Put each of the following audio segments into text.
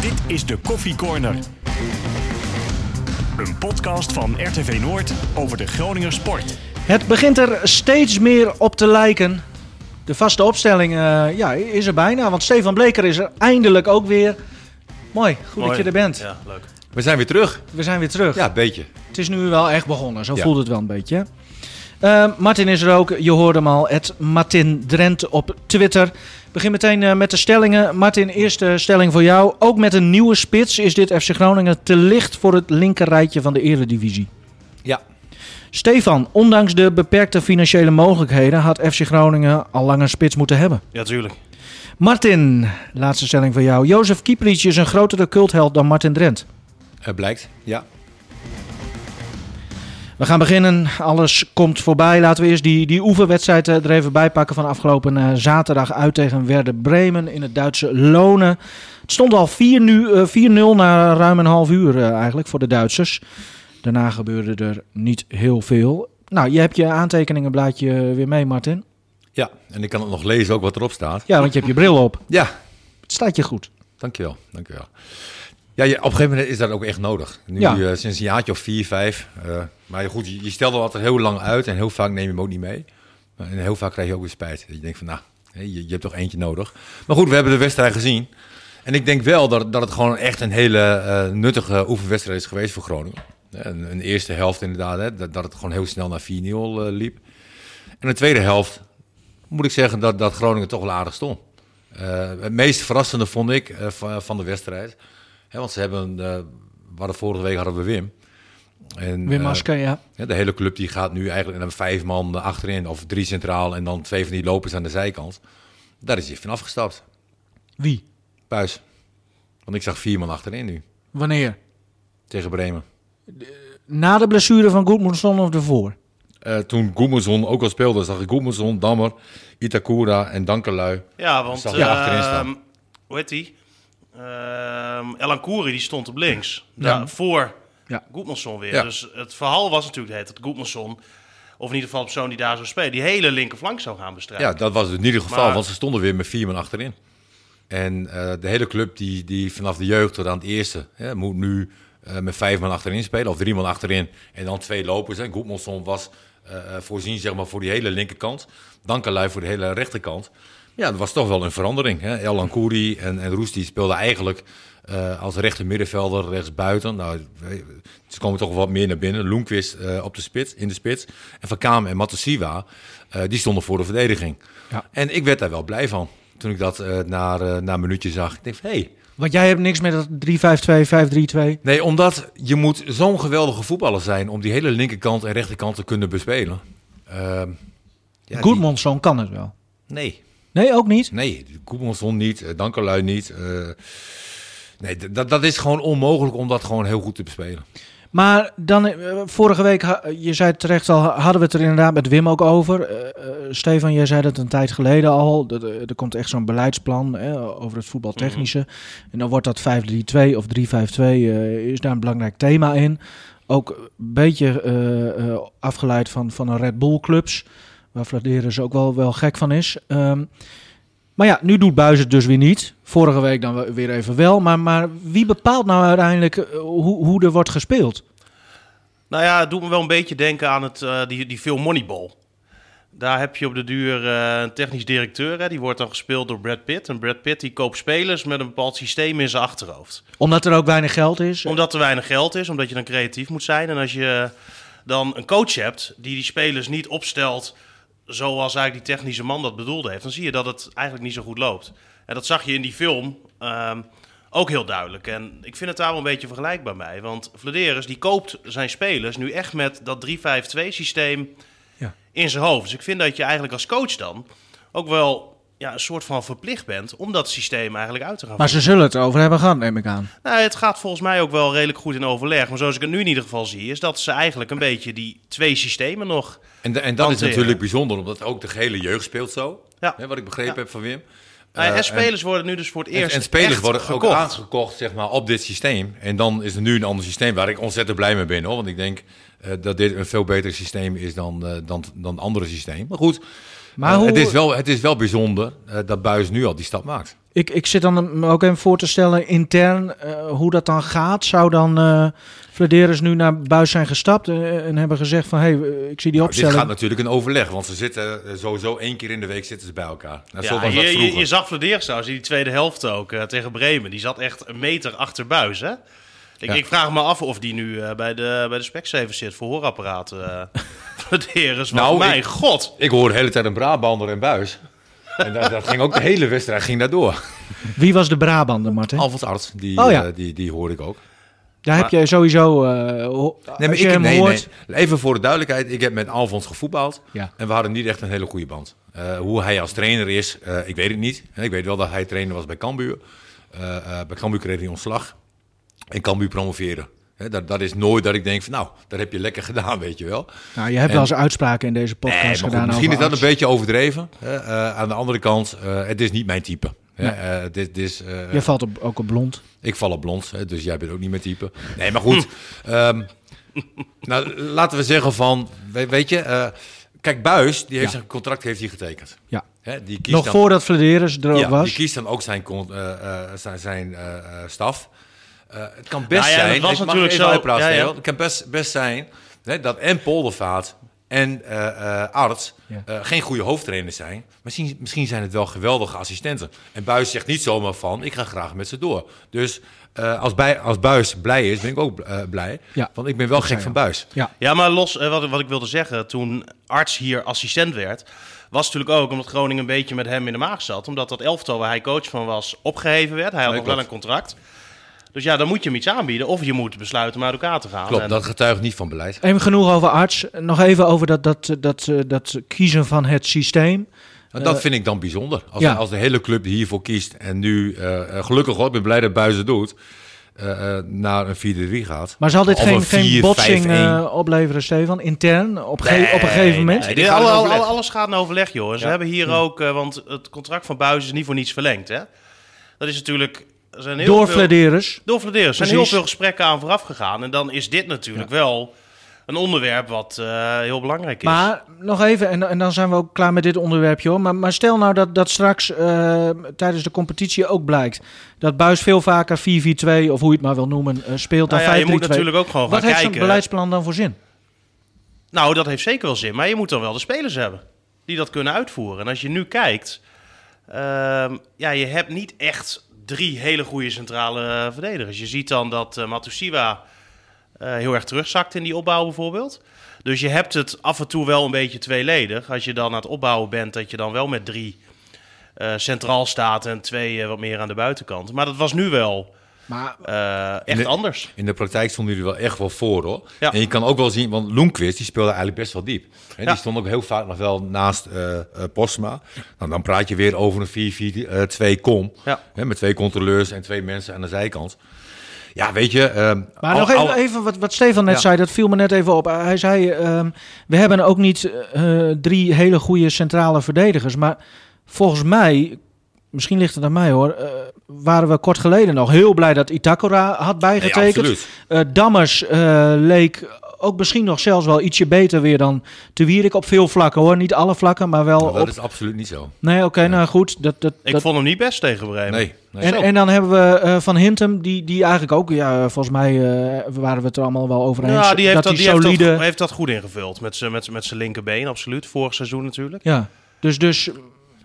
Dit is de Koffie Corner. Een podcast van RTV Noord over de Groninger sport. Het begint er steeds meer op te lijken. De vaste opstelling eh, ja, is er bijna, want Stefan Bleker is er eindelijk ook weer. Mooi, goed dat je er bent. Ja, leuk. We zijn weer terug. We zijn weer terug. Ja, een beetje. Het is nu wel echt begonnen, zo Ja. voelt het wel een beetje. Eh, Martin is er ook, je hoorde hem al, het Martin Drent op Twitter. Ik begin meteen eh, met de stellingen. Martin, eerste stelling voor jou. Ook met een nieuwe spits is dit FC Groningen te licht voor het linkerrijtje van de eredivisie. Ja. Stefan, ondanks de beperkte financiële mogelijkheden had FC Groningen al lang een spits moeten hebben. Ja, tuurlijk. Martin, laatste stelling voor jou. Jozef Kieprits is een grotere cultheld dan Martin Drent. Het blijkt. Ja. We gaan beginnen. Alles komt voorbij. Laten we eerst die, die oefenwedstrijd eh, er even bij pakken van afgelopen eh, zaterdag uit tegen Werder Bremen in het Duitse Lonen. Het stond al 4 nu, eh, 4-0 na ruim een half uur eigenlijk voor de Duitsers. Daarna gebeurde er niet heel veel. Nou, je hebt je aantekeningenblaadje weer mee, Martin. Ja. En ik kan het nog lezen ook wat erop staat. Ja, want je hebt je bril op. Ja. Het staat je goed. Dankjewel. Dankjewel. Ja, je, op een gegeven moment is dat ook echt nodig. Nu Ja. eh, sinds een jaartje of vier, vijf. eh, maar goed, je, je stelt er altijd heel lang uit en heel vaak neem je hem ook niet mee. En heel vaak krijg je ook weer spijt. Dat je denkt van, nou, je, je hebt toch eentje nodig. Maar goed, we hebben de wedstrijd gezien. En ik denk wel dat, dat het gewoon echt een hele eh, nuttige oefenwedstrijd is geweest voor Groningen. Een, een eerste helft inderdaad, hè, dat, dat het gewoon heel snel naar 4-0 eh, liep. En de tweede helft moet ik zeggen dat, dat Groningen toch wel aardig stond. Eh, het meest verrassende vond ik eh, van, van de wedstrijd. Hè, want ze hebben, eh, we hadden vorige week hadden we Wim. En, Wim eh, Masker, ja. de hele club die gaat nu eigenlijk en dan vijf man achterin, of drie centraal en dan twee van die lopers aan de zijkant. Daar is hij van afgestapt. Wie? Puis. Want ik zag vier man achterin nu Wanneer? tegen Bremen. Na de blessure van Goedmundsson of ervoor? Eh, toen Goemerson ook al speelde, zag ik Goemerson, Dammer, Itakura en Dankelui. Ja, want Zag je achterin ehm, staan. hoe heet die? Ehm Elan Koeri, die stond op links. Ja. Voor Ja. Goedmanson weer. Ja. Dus het verhaal was natuurlijk het, dat Goedmanson, of in ieder geval de persoon die daar zou spelen, die hele linkerflank zou gaan bestrijden. Ja, dat was het in ieder geval, Maar- want ze stonden weer met vier man achterin. En eh, de hele club die, die vanaf de jeugd tot aan het eerste hè, moet nu eh, met vijf man achterin spelen, of drie man achterin en dan twee lopers. En Goedmanson was eh, voorzien zeg maar, voor die hele linkerkant, Dankelui voor de hele rechterkant. Ja, dat was toch wel een verandering. Hè. El Ankouri en, en Roesti speelden eigenlijk eh, als rechter middenvelder rechts buiten. Nou, eh, ze komen toch wat meer naar binnen. Loenquist eh, op de spits, in de spits. En Van Kamer en Matosiwa, eh die stonden voor de verdediging. Ja. En ik werd daar wel blij van. Toen ik dat na, na een minuutje zag. Ik denk van. Hey. Want jij hebt niks met dat 3-5-2, 5-3-2. Nee, omdat je moet zo'n geweldige voetballer zijn... om die hele linkerkant en rechterkant te kunnen bespelen. Ehm ja, die- kan het wel. Nee, Nee, ook niet? Nee, Koemanson niet, uh, Dankelui niet. eh, nee, dat, dat is gewoon onmogelijk om dat gewoon heel goed te bespelen. Maar dan, eh, vorige week, je zei terecht al, hadden we het er inderdaad met Wim ook over. Eh, eh, Stefan, jij zei dat een tijd geleden al. Eh, er komt echt zo'n beleidsplan eh, over het voetbaltechnische. En dan wordt dat 5-3-2 of 3-5-2, eh, is daar een belangrijk thema in. Ook een beetje eh, eh, afgeleid van, van een Red Bull clubs, waar Vladeris ook wel, wel gek van is. Ehm, maar ja, nu doet Buis het dus weer niet. Vorige week dan we- weer even wel. Maar, maar wie bepaalt nou uiteindelijk eh, hoe, hoe er wordt gespeeld? Nou ja, het doet me wel een beetje denken aan het, eh, die, die film Moneyball. Daar heb je op de duur eh, een technisch directeur. Hè, die wordt dan gespeeld door Brad Pitt. En Brad Pitt die koopt spelers met een bepaald systeem in zijn achterhoofd. Omdat er ook weinig geld is. Omdat er weinig geld is, omdat je dan creatief moet zijn. En als je dan een coach hebt die die spelers niet opstelt zoals eigenlijk die technische man dat bedoelde heeft, dan zie je dat het eigenlijk niet zo goed loopt. En dat zag je in die film ehm, ook heel duidelijk. En ik vind het daar wel een beetje vergelijkbaar bij. Want Vladeris die koopt zijn spelers nu echt met dat 3-5-2 systeem Ja. in zijn hoofd. Dus ik vind dat je eigenlijk als coach dan ook wel ja, een soort van verplicht bent om dat systeem eigenlijk uit te gaan Maar ze zullen het erover hebben gehad, neem ik aan. nou, het gaat volgens mij ook wel redelijk goed in overleg. Maar zoals ik het nu in ieder geval zie, is dat ze eigenlijk een beetje die twee systemen nog. En, de- en dat is natuurlijk bijzonder, omdat ook de gehele jeugd speelt zo. Ja. Hè, wat ik begrepen Ja. heb van Wim. Nou ja, Eh, en spelers worden nu dus voor het En, eerst. en spelers echt worden ook gekocht. aangekocht zeg maar, op dit systeem. En dan is er nu een ander systeem waar ik ontzettend blij mee ben. Hoor. Want ik denk eh, dat dit een veel beter systeem is dan, eh, dan, dan andere systeem. Maar goed, Maar hoe- het, is wel, het is wel bijzonder eh, dat Buis nu al die stap maakt. Ik, ik zit dan ook even voor te stellen intern eh, hoe dat dan gaat. Zou dan eh Flederis nu naar Buis zijn gestapt eh, en hebben gezegd van... hé, hey, ik zie die Nou, dit opstelling. gaat natuurlijk een overleg, want ze zitten sowieso één keer in de week zitten ze bij elkaar. Nou, zo Ja, dat je, je, vroeger. je zag Vladeers trouwens in die tweede helft ook tegen Bremen. Die zat echt een meter achter buis, hè? Ik, Ja. ik vraag me af of die nu eh, bij de, bij de Specsavers zit voor hoorapparaten. Uh, Nou, nou, mijn ik- god. Ik hoor de hele tijd een Brabander en buis. En dat, dat ging ook de hele wedstrijd ging daardoor. Wie was de Brabander, Martin? Alfons Arts, die, Oh ja. eh, die, die hoorde ik ook. Daar heb je sowieso... ho- Nee, maar ik, hem nee, hoort... nee. Even voor de duidelijkheid, ik heb met Alfons gevoetbald. Ja. En we hadden niet echt een hele goede band. Eh, hoe hij als trainer is, ik weet het niet. Ik weet wel dat hij trainer was bij Cambuur. Bij Cambuur kreeg hij ontslag. En Cambuur promoveren. Dat, dat is nooit dat ik denk van, nou, dat heb je lekker gedaan, weet je wel. Nou, je hebt En- wel eens uitspraken in deze podcast Nee, maar goed, gedaan misschien is dat een beetje overdreven. Eh, aan de andere kant, eh, het is niet mijn type. hè. Eh, dit, dit is, Jij valt op, ook op blond. ik val op blond, hè, dus jij bent ook niet mijn type. Nee, maar goed. ehm, nou, laten we zeggen van, we- weet je, kijk, Buis, die heeft Ja. zijn contract heeft hij getekend. Ja. Hè, die kiest Nog dan, voordat Flederis er ook ja, was. die kiest dan ook zijn, zijn, zijn staf. Eh, het kan best Nou ja, zijn, dat was ik mag natuurlijk even zo- uitpraten, ja. Het kan best, best zijn hè, dat en Poldervaart en eh, eh, Arts Ja. eh, geen goede hoofdtrainers zijn. Misschien, misschien zijn het wel geweldige assistenten. En Buis zegt niet zomaar van, ik ga graag met ze door. Dus eh, als, bij, als Buis blij is, ben ik ook eh, blij. Ja. Want ik ben wel gek van. Buis. Ja. Ja, maar los, wat, wat ik wilde zeggen, toen Arts hier assistent werd, was natuurlijk ook omdat Groningen een beetje met hem in de maag zat. Omdat dat elftal waar hij coach van was opgeheven werd. Hij had Nee, nog wel een contract. Dus ja, dan moet je hem iets aanbieden. Of je moet besluiten om uit elkaar te gaan. Klopt, En- dat getuigt niet van beleid. Even genoeg over arts. Nog even over dat, dat, dat, eh, dat kiezen van het systeem. En dat vind ik dan bijzonder. Als, ja. als de hele club hiervoor kiest en nu, eh, eh, gelukkig hoor, ik ben blij dat Buis het doet, eh, eh, naar een 4-3 gaat. Maar zal dit geen, een geen 4-5-1. botsing eh, opleveren, Stefan? Intern? Op, ge- Nee, op een gegeven moment? nee, Dit alle- alles gaat in overleg, joh. En ze Ja. hebben hier ook, eh, want het contract van Buis is niet voor niets verlengd, hè? Dat is natuurlijk... Er zijn heel Door veel. Door. Er zijn heel veel gesprekken aan vooraf gegaan. En dan is dit natuurlijk wel een onderwerp wat eh, heel belangrijk is. Maar nog even, en, en dan zijn we ook klaar met dit onderwerpje hoor. Maar, maar stel nou dat, dat straks eh, tijdens de competitie ook blijkt dat Buis veel vaker 4-4-2 of hoe je het maar wil noemen eh, speelt dan Nou ja, 5-3-2. je moet natuurlijk ook gewoon Wat gaan heeft zo'n kijken. beleidsplan dan voor zin? Nou, dat heeft zeker wel zin. Maar je moet dan wel de spelers hebben die dat kunnen uitvoeren. En als je nu kijkt, ehm, ja, je hebt niet echt drie hele goede centrale eh, verdedigers. Je ziet dan dat eh Matusiwa eh, heel erg terugzakt in die opbouw bijvoorbeeld. Dus je hebt het af en toe wel een beetje tweeledig. Als je dan aan het opbouwen bent, dat je dan wel met drie centraal staat en twee wat meer aan de buitenkant. Maar dat was nu wel Maar eh, echt Nee. anders. In de praktijk stonden jullie wel echt wel voor hoor. Ja. En je kan ook wel zien, want Loenquist die speelde eigenlijk best wel diep. En Ja. Die stond ook heel vaak nog wel naast eh eh, Postma. Nou, dan praat je weer over een 4-4-2 kom. Ja. Hè, met twee controleurs en twee mensen aan de zijkant. Ja, weet je. ehm, Maar al- nog even, al- even wat, wat Stefan net Ja. zei, dat viel me net even op. Hij zei, ehm, we hebben ook niet eh, drie hele goede centrale verdedigers. Maar volgens mij, misschien ligt het aan mij hoor, eh, waren we kort geleden nog heel blij dat Itakura had Nee, bijgetekend. absoluut. Eh, Dammers eh, leek ook misschien nog zelfs wel ietsje beter weer dan Te Wierik op veel vlakken hoor. Niet alle vlakken, maar wel Maar dat op... is absoluut niet zo. Nee, oké, nou goed. Dat, dat, Ik dat... vond hem niet best tegen Bremen. Nee. nee. En, en dan hebben we eh, Van Hintem, die, die eigenlijk ook, ja, volgens mij eh, waren we het er allemaal wel over eens. Ja, die heeft dat, dat die heeft solide... dat, heeft dat goed ingevuld. Met zijn met, met zijn linkerbeen, absoluut. Vorig seizoen natuurlijk. Ja, dus, dus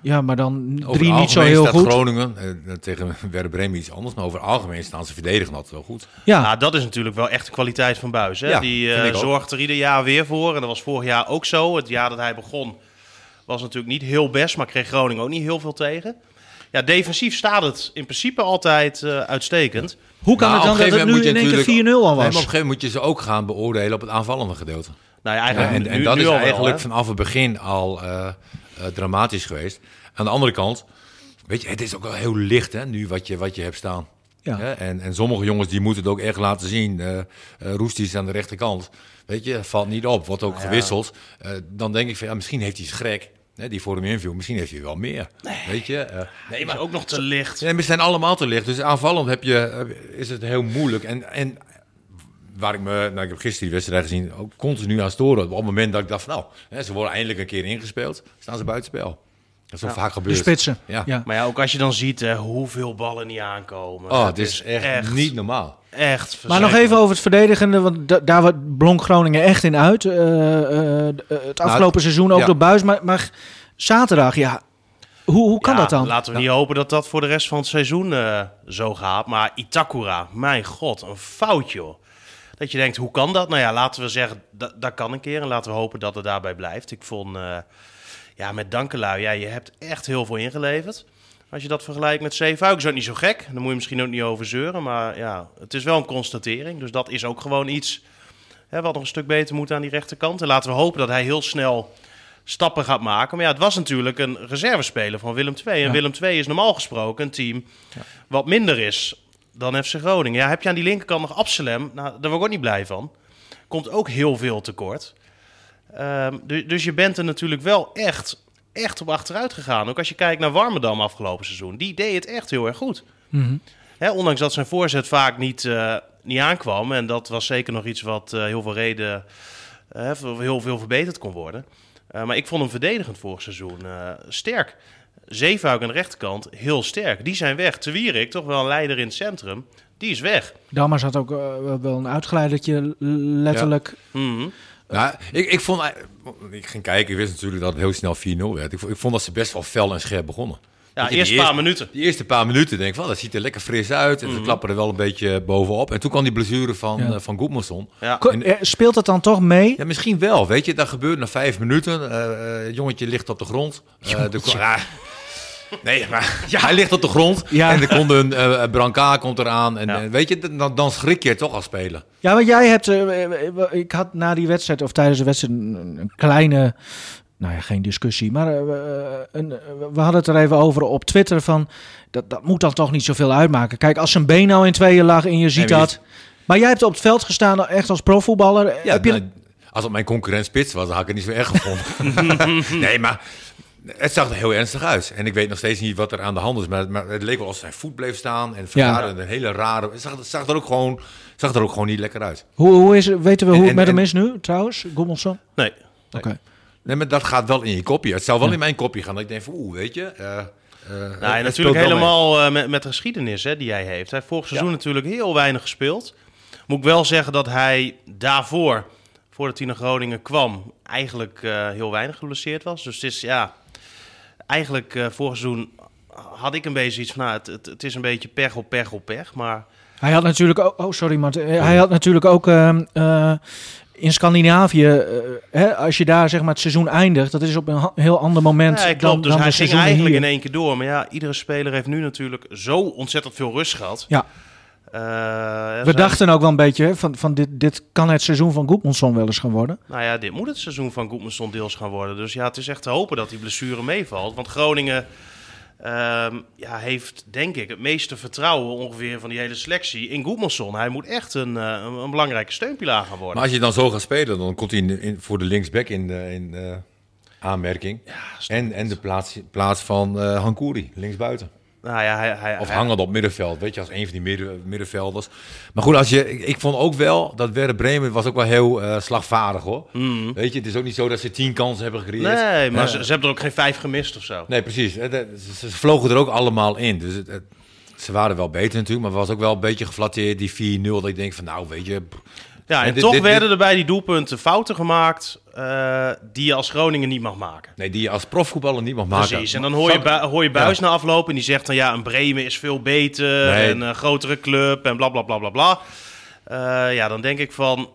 ja, maar dan Over drie niet zo algemeen heel staat goed. Groningen eh, tegen Werder Bremen iets anders. Maar over het algemeen staan ze verdedigen altijd wel goed. Ja, Ja, dat is natuurlijk wel echt de kwaliteit van Buis. Hè? Ja, die eh, zorgt er ieder jaar weer voor. En dat was vorig jaar ook zo. Het jaar dat hij begon was natuurlijk niet heel best, maar kreeg Groningen ook niet heel veel tegen. Ja, defensief staat het in principe altijd eh, uitstekend. hoe kan Nou, het dan dat het nu in één keer 4-0 al Nee, maar op was? een gegeven moment moet je ze ook gaan beoordelen op het aanvallende gedeelte. Nou ja, Ja, eigenlijk en, nu- en dat nu is wel, eigenlijk vanaf het begin al eh, eh, dramatisch geweest. Aan de andere kant, weet je, het is ook wel heel licht hè, nu wat je, wat je hebt staan. Ja. Hè? En, en sommige jongens die moeten het ook echt laten zien. Eh eh, is aan de rechterkant. Weet je, valt niet op, wordt ook gewisseld. Eh, dan denk ik van, ja, misschien heeft hij schrek. Hè, die voor hem inviel. Misschien heeft hij wel meer. Weet je? eh, Nee, maar ook nog te licht. Nee, ze zijn allemaal te licht. Dus aanvallend heb je, is het heel moeilijk. En, en waar ik me, nou, ik heb gisteren die wedstrijd gezien, ook continu aan storen. Op het moment dat ik dacht van, nou, hè, ze worden eindelijk een keer ingespeeld, staan ze buitenspel. Dat is wel Ja. vaak De gebeurd. spitsen. Ja. Ja. Maar ja, ook als je dan ziet hè, hoeveel ballen niet aankomen. Oh, het is echt, niet normaal. Echt Maar nog even over het verdedigende, want da- daar blonk Groningen echt in uit. eh, eh, eh, het afgelopen seizoen ook ja. door Buis. Maar, maar zaterdag, ja, hoe, hoe kan Ja, dat dan? Laten we niet hopen dat dat voor de rest van het seizoen eh, zo gaat. Maar Itakura, mijn god, een fout joh. Dat je denkt, hoe kan dat? Nou ja, laten we zeggen, dat, dat kan een keer. En laten we hopen dat het daarbij blijft. Ik vond, eh, ja, met Dankelui, ja, je hebt echt heel veel ingeleverd. Als je dat vergelijkt met Zeefuik, is dat niet zo gek. Daar moet je misschien ook niet over zeuren. Maar ja, het is wel een constatering. Dus dat is ook gewoon iets hè, wat nog een stuk beter moet aan die rechterkant. En laten we hopen dat hij heel snel stappen gaat maken. Maar ja, het was natuurlijk een reservespeler van Willem II. En Ja. Willem II is normaal gesproken een team wat minder is dan FC Groningen. Ja, heb je aan die linkerkant nog Absalem? Nou, daar word ik ook niet blij van. Komt ook heel veel tekort. Ehm, du- dus je bent er natuurlijk wel echt, echt op achteruit gegaan. Ook als je kijkt naar Warmerdam afgelopen seizoen. Die deed het echt heel erg goed. Mhm. Ondanks dat zijn voorzet vaak niet, eh, niet aankwam. En dat was zeker nog iets wat eh, heel veel reden eh, heel veel verbeterd kon worden. Maar ik vond hem verdedigend vorig seizoen sterk. Zeefuik aan de rechterkant, heel sterk. Die zijn weg. Te Wierik, toch wel een leider in het centrum, die is weg. Damas had ook eh, wel een uitgeleidertje, letterlijk. Mhm. Nou, ik, ik vond... Ik ging kijken, ik wist natuurlijk dat het heel snel 4-0 werd. Ik vond, ik vond dat ze best wel fel en scherp begonnen. Ja, eerst een paar minuten. Die eerste paar minuten denk ik van, dat ziet er lekker fris uit. En ze klappen er wel een beetje bovenop. En toen kwam die blessure van, Ja. eh, van Goedmanson. Ja. Eh, Speelt het dan toch mee? Ja, misschien wel. Weet je, dat gebeurt na vijf minuten. Eh, eh, het jongetje ligt op de grond. Eh, de, ja. Nee, maar hij ligt op de grond. Ja. En er komt een eh brancard komt eraan. En Ja. eh, weet je, dan, dan schrik je toch als speler. Ja, want jij hebt. ik had na die wedstrijd, of tijdens de wedstrijd, een, een kleine. Nou ja, geen discussie. Maar we- een, we hadden het er even over op Twitter. Van, dat, dat moet dan toch niet zoveel uitmaken. Kijk, als zijn been nou in tweeën lag en je ziet dat. Maar jij hebt op het veld gestaan, echt als profvoetballer. heb je, nou, als het mijn concurrent spits was, had ik het niet zo erg gevonden. nee, maar het zag er heel ernstig uit. En ik weet nog steeds niet wat er aan de hand is. Maar, maar het leek wel alsof zijn voet bleef staan. En vergaarde een hele rare... Het zag, zag er ook gewoon, zag er ook gewoon niet lekker uit. hoe, hoe is, weten we hoe En- het met en- hem is nu, trouwens? Gommelsson? Nee. Oké. Nee, maar dat gaat wel in je kopje. Het zou wel in mijn kopje gaan. Dat ik denk van, oeh, weet je... eh, eh, Nou, en natuurlijk helemaal eh, met, met de geschiedenis hè, die hij heeft. Hij heeft vorig seizoen natuurlijk heel weinig gespeeld. Moet ik wel zeggen dat hij daarvoor, voordat hij naar Groningen kwam, eigenlijk eh, heel weinig geblesseerd was. Dus het is ja, eigenlijk eh vorig seizoen had ik een beetje iets van, nou, het, het, het is een beetje pech op pech op pech. Maar Hij had natuurlijk ook. Oh, sorry, maar hij had natuurlijk ook. ehm, eh, in Scandinavië, eh, hè, als je daar zeg maar het seizoen eindigt, dat is op een heel ander moment ja, klopt, dan, dus dan hij ging eigenlijk hier. in één keer door. Maar ja, iedere speler heeft nu natuurlijk zo ontzettend veel rust gehad. Ja. Eh, We zijn- dachten ook wel een beetje hè, van, van dit, dit kan het seizoen van Goedmanson wel eens gaan worden. Nou ja, dit moet het seizoen van Goedmanson deels gaan worden. Dus ja, het is echt te hopen dat die blessure meevalt. Want Groningen ehm, ja, heeft, denk ik, het meeste vertrouwen ongeveer van die hele selectie in Goedmanson. Hij moet echt een, eh, een, een belangrijke steunpilaar gaan worden. Maar als je dan zo gaat spelen, dan komt hij in, in- voor de linksback in, de, in eh, aanmerking. en, en de plaats, plaats van eh Hankouri, linksbuiten. Nou ja, hij, hij, Of hangend op middenveld, weet je, als een van die midden, middenvelders. Maar goed, als je, ik, ik vond ook wel dat Werder Bremen was ook wel heel eh, slagvaardig hoor. Weet je, het is ook niet zo dat ze tien kansen hebben gecreëerd. Nee, maar Eh, ze, ze hebben er ook geen vijf gemist of zo. Nee, precies. Eh, Ze, ze vlogen er ook allemaal in. Dus het, het- ze waren wel beter natuurlijk, maar was ook wel een beetje geflatteerd, die 4-0. Dat ik denk van, nou weet je... Ja, en En dit- toch dit- werden er bij die doelpunten fouten gemaakt eh, die je als Groningen niet mag maken. Nee, die je als profvoetballer niet mag maken. Precies, en dan hoor je, Bu- hoor je Buis na aflopen en die zegt dan ja, een Bremen is veel beter Nee. en een grotere club en bla bla bla bla bla. Eh, ja, dan denk ik van,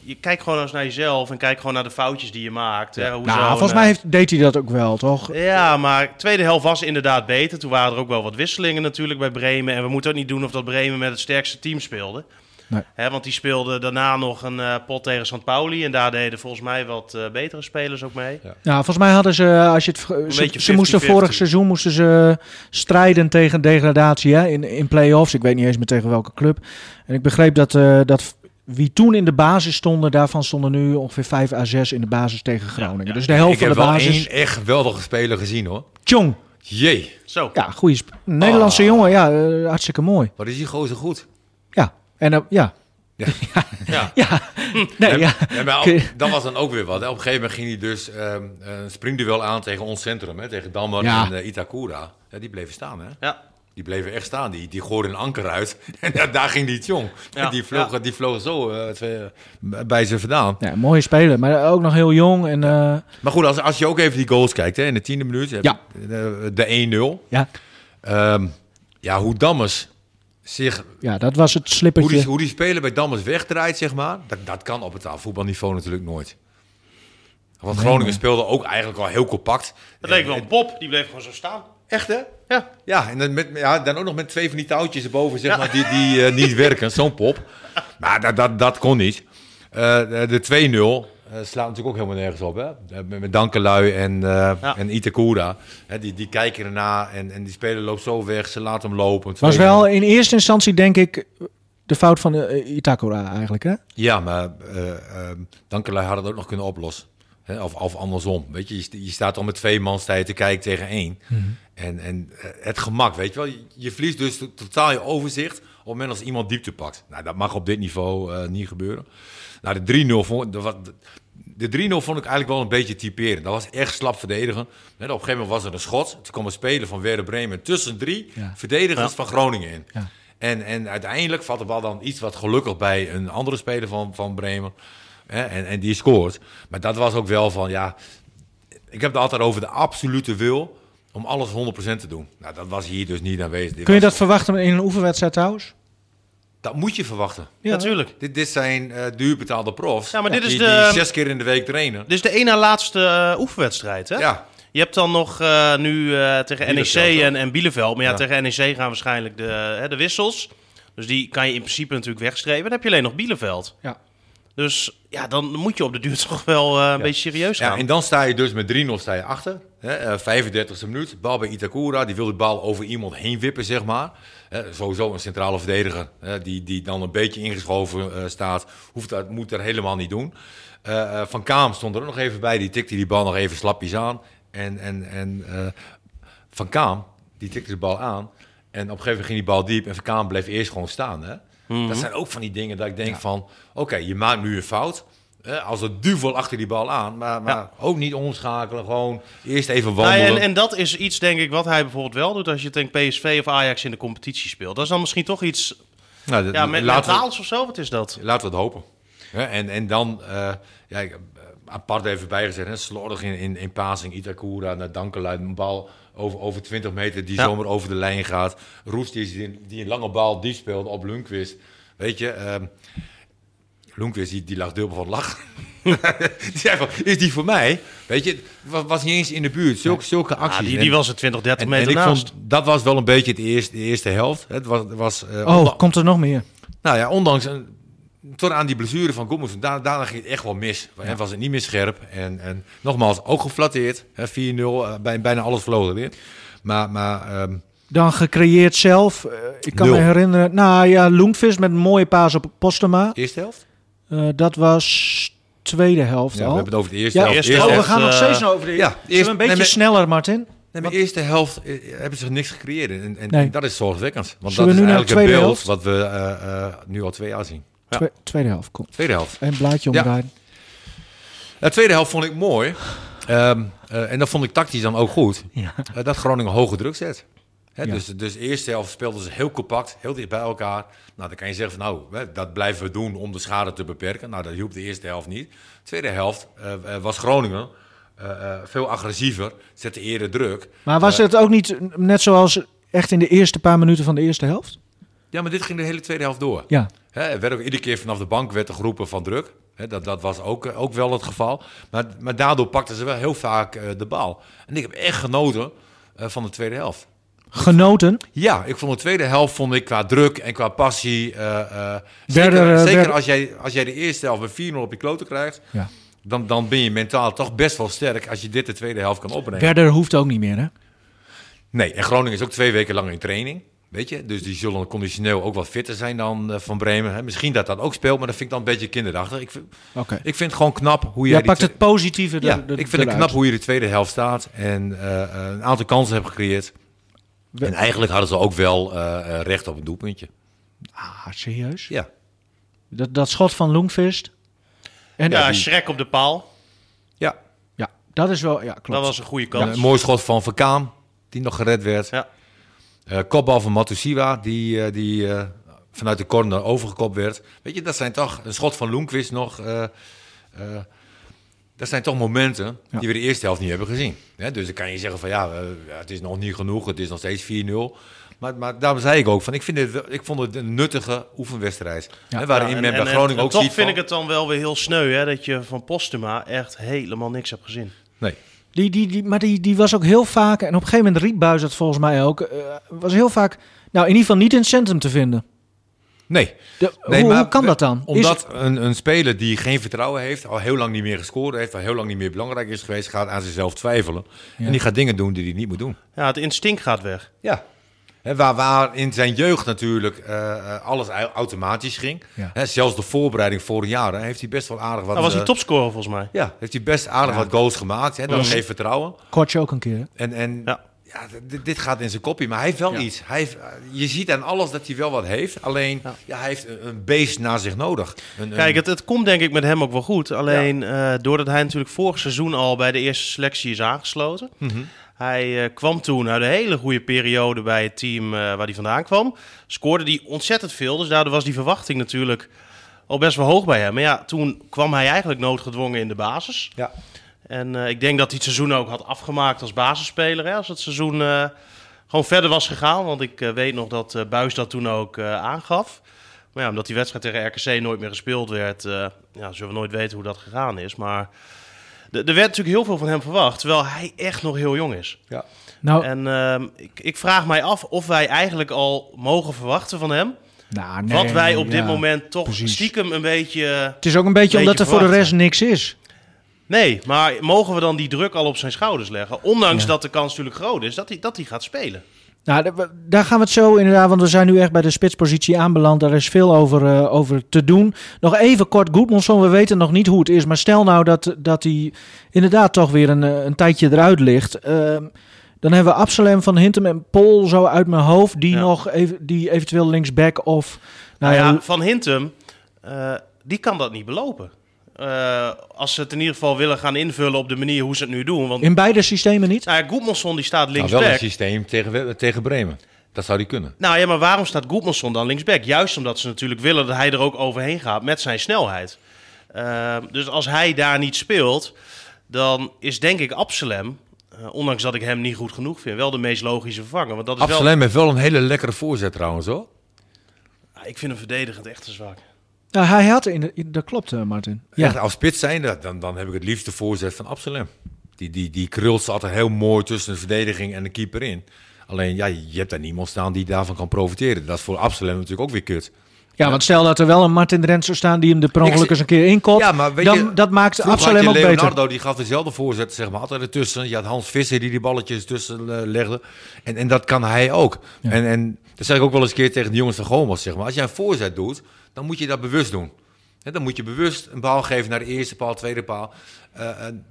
je kijkt gewoon eens naar jezelf en kijk gewoon naar de foutjes die je maakt. Hè, Nou, volgens eh, mij heeft, deed hij dat ook wel, toch? Ja, maar de tweede helft was inderdaad beter. Toen waren er ook wel wat wisselingen natuurlijk bij Bremen. En we moeten ook niet doen of dat Bremen met het sterkste team speelde. Nee. Hè, want die speelde daarna nog een eh, pot tegen St. Pauli. En daar deden volgens mij wat eh, betere spelers ook mee. Ja, volgens mij hadden ze, als je het, ze, moesten 50-50. vorig seizoen moesten ze strijden tegen degradatie hè, in, in play-offs. Ik weet niet eens meer tegen welke club. En ik begreep dat, eh, dat wie toen in de basis stonden, daarvan stonden nu ongeveer 5 à 6 in de basis tegen Groningen. ja. Dus de helft Ik van heb de wel basis. één echt geweldige speler gezien hoor. Tjong. Jee, Zo. Ja, goede Nederlandse Oh. jongen. Ja, eh, hartstikke mooi. wat is die gozer goed. Ja, en eh, ja. Ja. Ja, nee, ja. Ja, dat was dan ook weer wat. hè. Op een gegeven moment ging hij dus ehm, een springduel aan tegen ons centrum. Hè, tegen Ja. en eh, Itakura. Ja, die bleven staan, hè? Ja. Die bleven echt staan. Die, die gooiden een anker uit. En ja, daar ging die jong. Ja, die, vlogen, ja. die vlogen zo eh, twee, eh, bij ze vandaan. ja, mooie speler, maar ook nog heel jong. En, eh, Maar goed, als, als je ook even die goals kijkt, hè, in de tiende minuut. heb Ja. de 1-0. ja, Ehm, ja, hoe Dammers zich... ja, dat was het Hoe slippertje. die, hoe die speler bij Dammers wegdraait, zeg maar. Dat, dat kan op het voetbalniveau natuurlijk nooit. Want Groningen speelde ook eigenlijk al heel compact. Dat leek wel een pop, die bleef gewoon zo staan. Echt, hè? Ja. Ja, en dan, met, ja, dan ook nog met twee van die touwtjes erboven, zeg Ja. maar, die, die eh, niet werken. Zo'n pop. Maar dat, dat, dat kon niet. Eh, de de 2-0 eh, slaat natuurlijk ook helemaal nergens op, hè? Eh, Met, met Dankelui en, eh Ja. en Itakura. Hè, die, die kijken erna en, en die speler loopt zo weg. Ze laten hem lopen. was 2-0. wel in eerste instantie, denk ik, de fout van eh, Itakura eigenlijk, hè? Ja, maar eh eh, Dankelui had het ook nog kunnen oplossen. Hè, of, of andersom. Weet je, je, st- je staat al met twee man sta je te kijken tegen één. En, en eh, het gemak, weet je wel. Je, je verliest dus to- totaal je overzicht op het moment als iemand diepte pakt. Nou, dat mag op dit niveau eh, niet gebeuren. Nou, de 3-0 vond, dat was- de 3-0 vond ik eigenlijk wel een beetje typerend. Dat was echt slap verdedigen. Op een gegeven moment was er een schot. Toen kwam een speler van Werder Bremen tussen drie Ja. verdedigers Ja. van Groningen in. Ja. En, en uiteindelijk valt de bal dan iets wat gelukkig bij een andere speler van, van Bremen. Hè, en, en die scoort. Maar dat was ook wel van, ja... Ik heb het altijd over de absolute wil om alles 100% te doen. Nou, dat was hier dus niet aanwezig. Dit Kun je dat verwachten in een oefenwedstrijd trouwens? Dat moet je verwachten. Ja. Natuurlijk. Dit, dit zijn eh duurbetaalde profs. Ja, maar dit is die, de- die zes keer in de week trainen. Dit is de één na laatste eh, oefenwedstrijd, hè? Ja, Je hebt dan nog eh, nu eh, tegen NEC en, en Bielefeld. Maar ja, Ja. tegen NEC gaan waarschijnlijk de, hè, de wissels. Dus die kan je in principe natuurlijk wegstrepen. Dan heb je alleen nog Bielefeld. Ja. Dus ja, dan moet je op de duur toch wel eh, een beetje serieus gaan. Ja, en dan sta je dus met 3-0 sta je achter. Hè, eh, 35e minuut. Bal bij Itakura. Die wil de bal over iemand heen wippen, zeg maar. Sowieso een centrale verdediger. Die, die dan een beetje ingeschoven eh, staat. Hoeft dat, moet dat helemaal niet doen. Eh, eh, van Kaam stond er ook nog even bij. Die tikte die bal nog even slapjes aan. En, en, en Van Kaam, die tikte de bal aan. En op een gegeven moment ging die bal diep. En Van Kaam bleef eerst gewoon staan. Hè. Dat zijn ook van die dingen dat ik denk van... Oké, je maakt nu een fout. Als het duvel achter die bal aan. Maar, maar Ja. ook niet omschakelen. Gewoon eerst even Nou wandelen. en, en dat is iets, denk ik, wat hij bijvoorbeeld wel doet als je tegen PSV of Ajax in de competitie speelt. Dat is dan misschien toch iets nou, dat- ja, met mentaals of zo. Wat is dat? laten we het hopen. En, en dan... eh, ja, eh, apart even bijgezet. Hè, slordig in, in, in passing. Itakura naar Dankelui. Een bal over, over 20 meter die Ja. zomaar over de lijn gaat. Roest die, die, die een lange bal die speelt op Lundqvist. Weet je... ehm Lundqvist die, die lag dubbel van lachen. die zei van, is die voor mij? Weet je, was, was niet eens in de buurt. Zulke, zulke acties. Ah, die, En- die was er 20, 30 en, en meter ik naast. vond, dat was wel een beetje het eerste, de eerste helft. Het was, het was eh, Oh, komt er nog meer? nou ja, ondanks een, tot aan die blessure van Goedmoes, da daarna ging het echt wel mis. En was het niet meer scherp. En, en nogmaals, ook geflatteerd. hè, 4-0, eh, bij, bijna alles verloren weer. Maar, maar ehm, Dan gecreëerd zelf. Ik kan Nul. me herinneren. Nou ja, Loenvis met een mooie paas op Postema. eerste helft? Eh, dat was tweede helft Ja, we hebben het over de eerste Ja, helft. eerste oh, we gaan nog eh, steeds nog over de ja, Zullen eerst- we een beetje nee, maar- sneller, Martin? Nee, de eerste helft eh, hebben ze niks gecreëerd. En, en, Nee. en dat is zorgwekkend. Want Zullen dat is eigenlijk tweede beeld wat we eh, eh, nu al twee jaar zien. Tweede helft, kom. Tweede helft. Een blaadje omdraaien. De tweede helft vond ik mooi. Ehm, eh, en dat vond ik tactisch dan ook goed. Ja. Eh, dat Groningen hoge druk zet. Ja. dus, dus de eerste helft speelden ze heel compact, heel dicht bij elkaar. Nou, dan kan je zeggen van nou, hè, dat blijven we doen om de schade te beperken. Nou, dat hielp de eerste helft niet. De tweede helft eh, eh, was Groningen eh, veel agressiever, zette eerder druk. Maar was het ook niet net zoals echt in de eerste paar minuten van de eerste helft? Ja, maar dit ging de hele tweede helft door. Ja. Er werd ook iedere keer vanaf de bank werd er geroepen van druk. Dat, dat was ook, ook wel het geval. Maar, maar daardoor pakten ze wel heel vaak de bal. En ik heb echt genoten van de tweede helft. Genoten. Ja, ik vond de tweede helft vond ik qua druk en qua passie. eh, eh, zeker als, jij, als jij de eerste helft met 4-0 op je kloten krijgt, Ja. dan, dan ben je mentaal toch best wel sterk als je dit de tweede helft kan opbrengen. Verder hoeft ook niet meer, hè? Nee, en Groningen is ook twee weken lang in training. Weet je, dus die zullen conditioneel ook wat fitter zijn dan eh, van Bremen. Hè. Misschien dat dat ook speelt, maar dat vind ik dan een beetje kinderachtig. Ik vind, ik vind het gewoon knap hoe jij Jij pakt het positieve Ja, ik vind het knap hoe je de tweede helft staat en een aantal kansen hebt gecreëerd. We- En eigenlijk hadden ze ook wel eh, eh, recht op een doelpuntje. Ah, serieus? Ja. Dat, dat schot van Loengvist. En Ja, ja, Schrek op de paal. Ja, ja, dat is wel, ja, klopt. Dat was een goede Ja, kans. een mooi schot van Verkaan, die nog gered werd. Ja. Eh, kopbal van Matusiwa, die, eh, die eh, vanuit de corner overgekopt werd. Weet je, dat zijn toch... Een schot van Loenquist nog... dat zijn toch momenten Ja. die we de eerste helft niet hebben gezien. Hè, dus dan kan je zeggen van ja, het is nog niet genoeg. Het is nog steeds 4-0. Maar, maar daarom zei ik ook van, ik, vind het, ik vond het een nuttige oefenwedstrijd. Ja. Hè, waarin Ja, men bij en- Groningen en ook toch ziet vind van, ik het dan wel weer heel sneu hè, dat je van Postuma echt helemaal niks hebt gezien. Nee, Die, die, die, maar die, die was ook heel vaak, en op een gegeven moment riep Buis het volgens mij ook, eh, was heel vaak, nou in ieder geval niet in het centrum te vinden. Nee. De, Nee, hoe, maar hoe kan dat dan? Is- Omdat een, een speler die geen vertrouwen heeft, al heel lang niet meer gescoord heeft, al heel lang niet meer belangrijk is geweest, gaat aan zichzelf twijfelen. Ja. En die gaat dingen doen die hij niet moet doen. Ja, het instinct gaat weg. Ja. Hè, waar, waar in zijn jeugd natuurlijk eh, eh, alles au- automatisch ging. Ja. Zelfs de voorbereiding vorig jaar hè, heeft hij best wel aardig wat... Nou, was hij eh, topscorer volgens mij. Ja, heeft hij best aardig wat goals gemaakt. Hè, dat geeft vertrouwen. Kortje ook een keer. En, en ja. Ja. dit, dit gaat in zijn kopje. Maar hij heeft wel Ja. iets. Hij heeft, eh, je ziet aan alles dat hij wel wat heeft. Alleen, ja. Ja. hij heeft een, een beest naar zich nodig. Een, een- Kijk, het, het komt denk ik met hem ook wel goed. Alleen eh, doordat hij natuurlijk vorig seizoen al bij de eerste selectie is aangesloten. Mhm. Hij eh, kwam toen uit een hele goede periode bij het team waar hij vandaan kwam. Scoorde hij ontzettend veel. Dus daardoor was die verwachting natuurlijk al best wel hoog bij hem. Maar ja, toen kwam hij eigenlijk noodgedwongen in de basis. Ja. En eh, ik denk dat hij het seizoen ook had afgemaakt als basisspeler. Hè, als het seizoen eh, gewoon verder was gegaan. Want ik eh, weet nog dat eh Buis dat toen ook eh, aangaf. Maar ja, omdat die wedstrijd tegen RKC nooit meer gespeeld werd, eh, ja, zullen we nooit weten hoe dat gegaan is. Maar er werd natuurlijk heel veel van hem verwacht, terwijl hij echt nog heel jong is. Ja. Nou, En ehm, ik, ik vraag mij af of wij eigenlijk al mogen verwachten van hem. nou, nee, wat wij op ja. dit moment toch precies. stiekem een beetje... Het is ook een beetje Beetje omdat er voor de rest niks is. Nee, maar mogen we dan die druk al op zijn schouders leggen? Ondanks Ja. dat de kans natuurlijk groot is dat hij, dat hij gaat spelen. Nou, da- daar gaan we het zo inderdaad, want we zijn nu echt bij de spitspositie aanbeland. Daar is veel over, eh, over te doen. Nog even kort, Goedmanson, we weten nog niet hoe het is. Maar stel nou dat, dat hij inderdaad toch weer een, eh, een tijdje eruit ligt. Ehm, dan hebben we Absalem van Hintem en Pol zo uit mijn hoofd. Die Ja. nog even, die eventueel linksback of... Nou Nou ja, ja, Van Hintem, eh, die kan dat niet belopen. Eh, als ze het in ieder geval willen gaan invullen op de manier hoe ze het nu doen. Want in beide systemen niet? nou ja, Goedmanson die staat Nou, wel een linksback. systeem tegen, tegen Bremen. Dat zou hij kunnen. Nou ja, maar waarom staat Goedmanson dan linksback? Juist omdat ze natuurlijk willen dat hij er ook overheen gaat met zijn snelheid. Eh, dus als hij daar niet speelt, dan is denk ik Absalem, eh, ondanks dat ik hem niet goed genoeg vind, wel de meest logische vervanger. Want dat is wel, Absalem heeft wel een hele lekkere voorzet trouwens hoor. Ah, ik vind hem verdedigend echt te zwak. Nou, hij had in, de, in dat klopt, eh, Martin. Echt, Ja, als spits zijnde, dan, dan heb ik het liefst de voorzet van Absalem. Die, die, die krult ze altijd heel mooi tussen de verdediging en de keeper in. Alleen, ja, je hebt daar niemand staan die daarvan kan profiteren. Dat is voor Absalem natuurlijk ook weer kut. ja, want stel dat er wel een Martin Drent zou staan die hem de per ongeluk eens een keer inkopt. Ja, maar weet dan, je, dat maakt Absalem ook beter. Leonardo, die gaf dezelfde voorzet, zeg maar, altijd ertussen. Je had Hans Visser die die balletjes tussen eh, legde. En, en dat kan hij ook. Ja. En, en dat zeg ik ook wel eens een keer tegen de jongens van Gomas, zeg maar. Als jij een voorzet doet, dan moet je dat bewust doen. Hè, dan moet je bewust een bal geven naar de eerste paal, tweede paal. Eh, en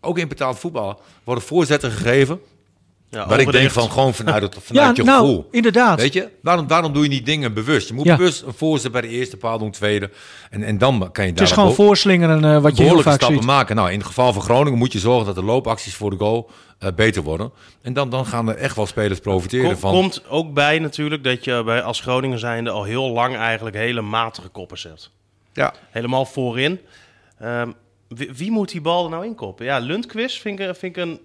ook in betaald voetbal worden voorzetten gegeven. Ja, waar ik denk van gewoon vanuit, het, vanuit ja, je nou, gevoel. inderdaad. Weet je, waarom, waarom doe je niet dingen bewust? Je moet Ja. bewust een voorzet bij de eerste paal doen, tweede. En, en dan kan je Het daar is gewoon voorslingeren eh, wat je heel behoorlijke vaak stappen ziet. maken. Nou, in het geval van Groningen moet je zorgen dat de loopacties voor de goal eh, beter worden. En dan, dan gaan er echt wel spelers profiteren Kom- van. Komt ook bij natuurlijk dat je bij, als Groningen zijnde al heel lang eigenlijk hele matige koppers hebt. Ja. Helemaal voorin. Ehm, wie, wie moet die bal er nou inkoppen? Ja, Lundqvist vind ik, vind ik een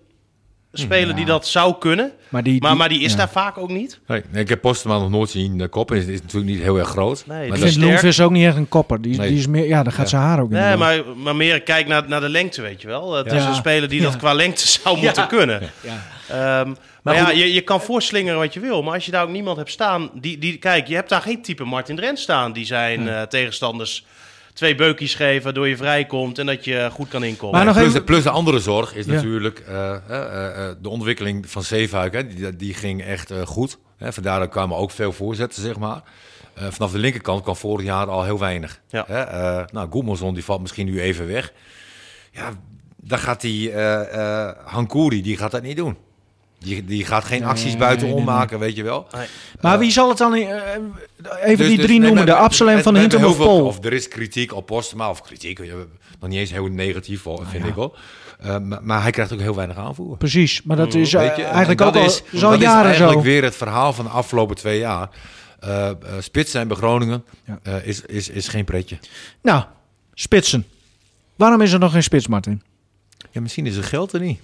speler die dat zou kunnen. Maar die, Maar, maar die is ja. daar vaak ook niet. Nee, nee, ik heb Postema nog nooit zien koppen. Is, is natuurlijk niet heel erg groot. Nee, maar Ik vind is ook niet echt een kopper. Die, Nee. die is meer, ja, dan gaat Ja. zijn haar ook Nee, maar, maar meer kijk naar, naar de lengte, weet je wel. Het Ja. is een speler die dat qua lengte zou moeten kunnen. Ja. Ehm, maar Maar ja, je, je kan voorslingeren wat je wil. Maar als je daar ook niemand hebt staan... Die, die, kijk, je hebt daar geen type Martin Drent staan... die zijn eh, tegenstanders twee beukjes geven... waardoor je vrijkomt en dat je goed kan inkomen. Maar nog plus, even- de, plus de andere zorg is Ja. natuurlijk eh, eh, eh, eh, de ontwikkeling van Zeefuik. Hè, die, die ging echt eh, goed. Hè, vandaar dat kwamen ook veel voorzetten, zeg maar. Eh, vanaf de linkerkant kwam vorig jaar al heel weinig. Ja. Hè, eh, nou, Goedmanson die valt misschien nu even weg. Ja, dan gaat die eh eh Hankouri, die gaat dat niet doen. Die, die gaat geen Nee, acties buitenom nee, nee. maken, weet je wel. Maar wie zal het dan... eh, even Dus- die dus- drie noemen. De Absalem van Hintem hebben of Pol. Of er is kritiek op Postma, of kritiek, we hebben nog niet eens heel negatief, voor, Nou vind ik wel. Eh, maar, maar hij krijgt ook heel weinig aanvoer. Precies, maar dat is eh, je, eigenlijk dat ook al, is, is al dat jaren is eigenlijk zo. weer het verhaal van de afgelopen twee jaar. Eh eh, spits zijn bij Groningen Ja. eh, is, is, is geen pretje. Nou, spitsen. Waarom is er nog geen spits, Martin? Ja, misschien is het geld er niet.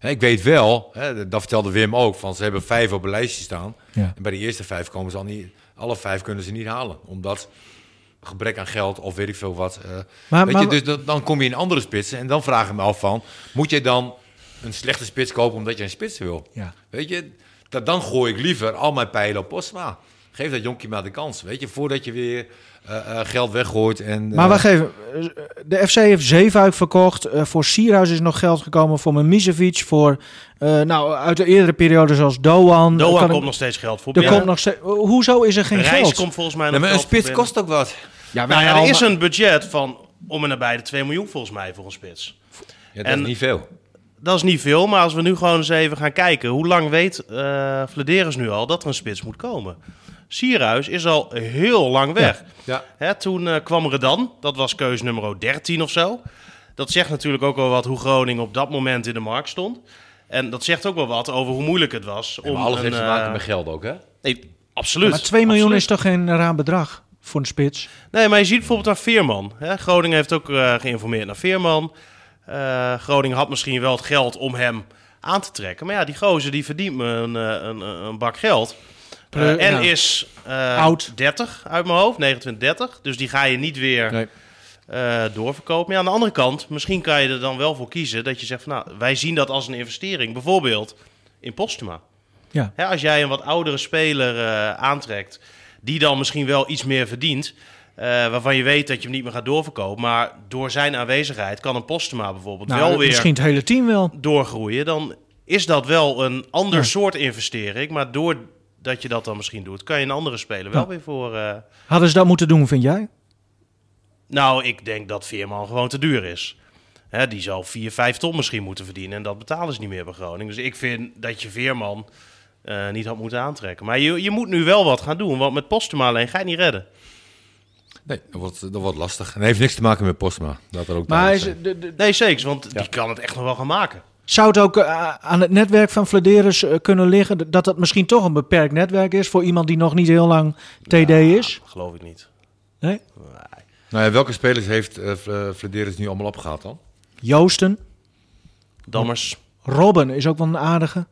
Ik weet wel, hè, dat vertelde Wim ook, van ze hebben vijf op een lijstje staan. Ja. En bij de eerste vijf komen ze al niet, alle vijf kunnen ze niet halen. Omdat gebrek aan geld of weet ik veel wat. eh, Maar, weet maar, je, dus dan, dan kom je in andere spitsen en dan vraag ik me af van, moet je dan een slechte spits kopen omdat je een spits wil? ja. Weet je, dat, dan gooi ik liever al mijn pijlen op Postma. Geef dat jonkje maar de kans, weet je, voordat je weer eh, eh, geld weggooit. En, maar eh, wacht even. Eh, De FC heeft Zeefuik verkocht. Eh, voor Sierhuis is nog geld gekomen. Voor Mimicevic. Voor, eh, nou, uit de eerdere periode zoals Doan. Doan Kan ik- komt nog steeds geld voor. Er komt nog steeds... Hoezo is er geen Reis geld? komt volgens mij nee, maar een spits kost ook wat. Ja, Nou ja, er is een budget van om en nabij de 2 miljoen volgens mij voor een spits. Ja, dat En- is niet veel. Dat is niet veel, maar als we nu gewoon eens even gaan kijken... hoe lang weet eh Flederis nu al dat er een spits moet komen? Sierhuis is al heel lang weg. Ja. Hè, toen eh, kwam Redan, dat was keus nummer 13 of zo. Dat zegt natuurlijk ook wel wat hoe Groningen op dat moment in de markt stond. En dat zegt ook wel wat over hoe moeilijk het was. Ja, om alles een, heeft te eh, maken met geld ook, hè? Nee, absoluut. Maar 2 miljoen absoluut. is toch geen raar bedrag voor een spits? Nee, maar je ziet bijvoorbeeld aan Veerman. Hè? Groningen heeft ook eh, geïnformeerd naar Veerman. Eh, Groningen had misschien wel het geld om hem aan te trekken. Maar ja, die gozer die verdient me een, eh, een, een bak geld. Eh, Pre- en is Oud. 30 uit mijn hoofd, 29, 30. Dus die ga je niet weer Nee. doorverkopen. Maar ja, aan de andere kant, misschien kan je er dan wel voor kiezen dat je zegt van nou, wij zien dat als een investering. Bijvoorbeeld in Postuma. Ja. Hè, als jij een wat oudere speler aantrekt, die dan misschien wel iets meer verdient, eh, waarvan je weet dat je hem niet meer gaat doorverkopen, maar door zijn aanwezigheid kan een Postuma bijvoorbeeld Nou, wel weer misschien het hele team wel. doorgroeien, dan is dat wel een ander Ja. soort investering, maar doordat je dat dan misschien doet, kan je een andere speler wel Ja. weer voor... eh, Hadden ze dat moeten doen, vind jij? nou, ik denk dat Veerman gewoon te duur is. Hè, die zal 4, 5 ton misschien moeten verdienen. En dat betalen ze niet meer bij Groningen. Dus ik vind dat je Veerman eh, niet had moeten aantrekken. Maar je, je moet nu wel wat gaan doen. Want met Postuma alleen ga je niet redden. Nee, dat wordt, dat wordt lastig. En heeft niks te maken met Postma. Dat er ook Maar is, de, de- Nee, zeker. Want Ja. die kan het echt nog wel gaan maken. zou het ook eh, aan het netwerk van Flederis eh, kunnen liggen? Dat dat misschien toch een beperkt netwerk is voor iemand die nog niet heel lang TD is? Geloof ik niet. Nee? Nou ja, welke spelers heeft uh, Flederis nu allemaal opgehaald dan? Joosten. Dammers. Robben is ook wel een aardige.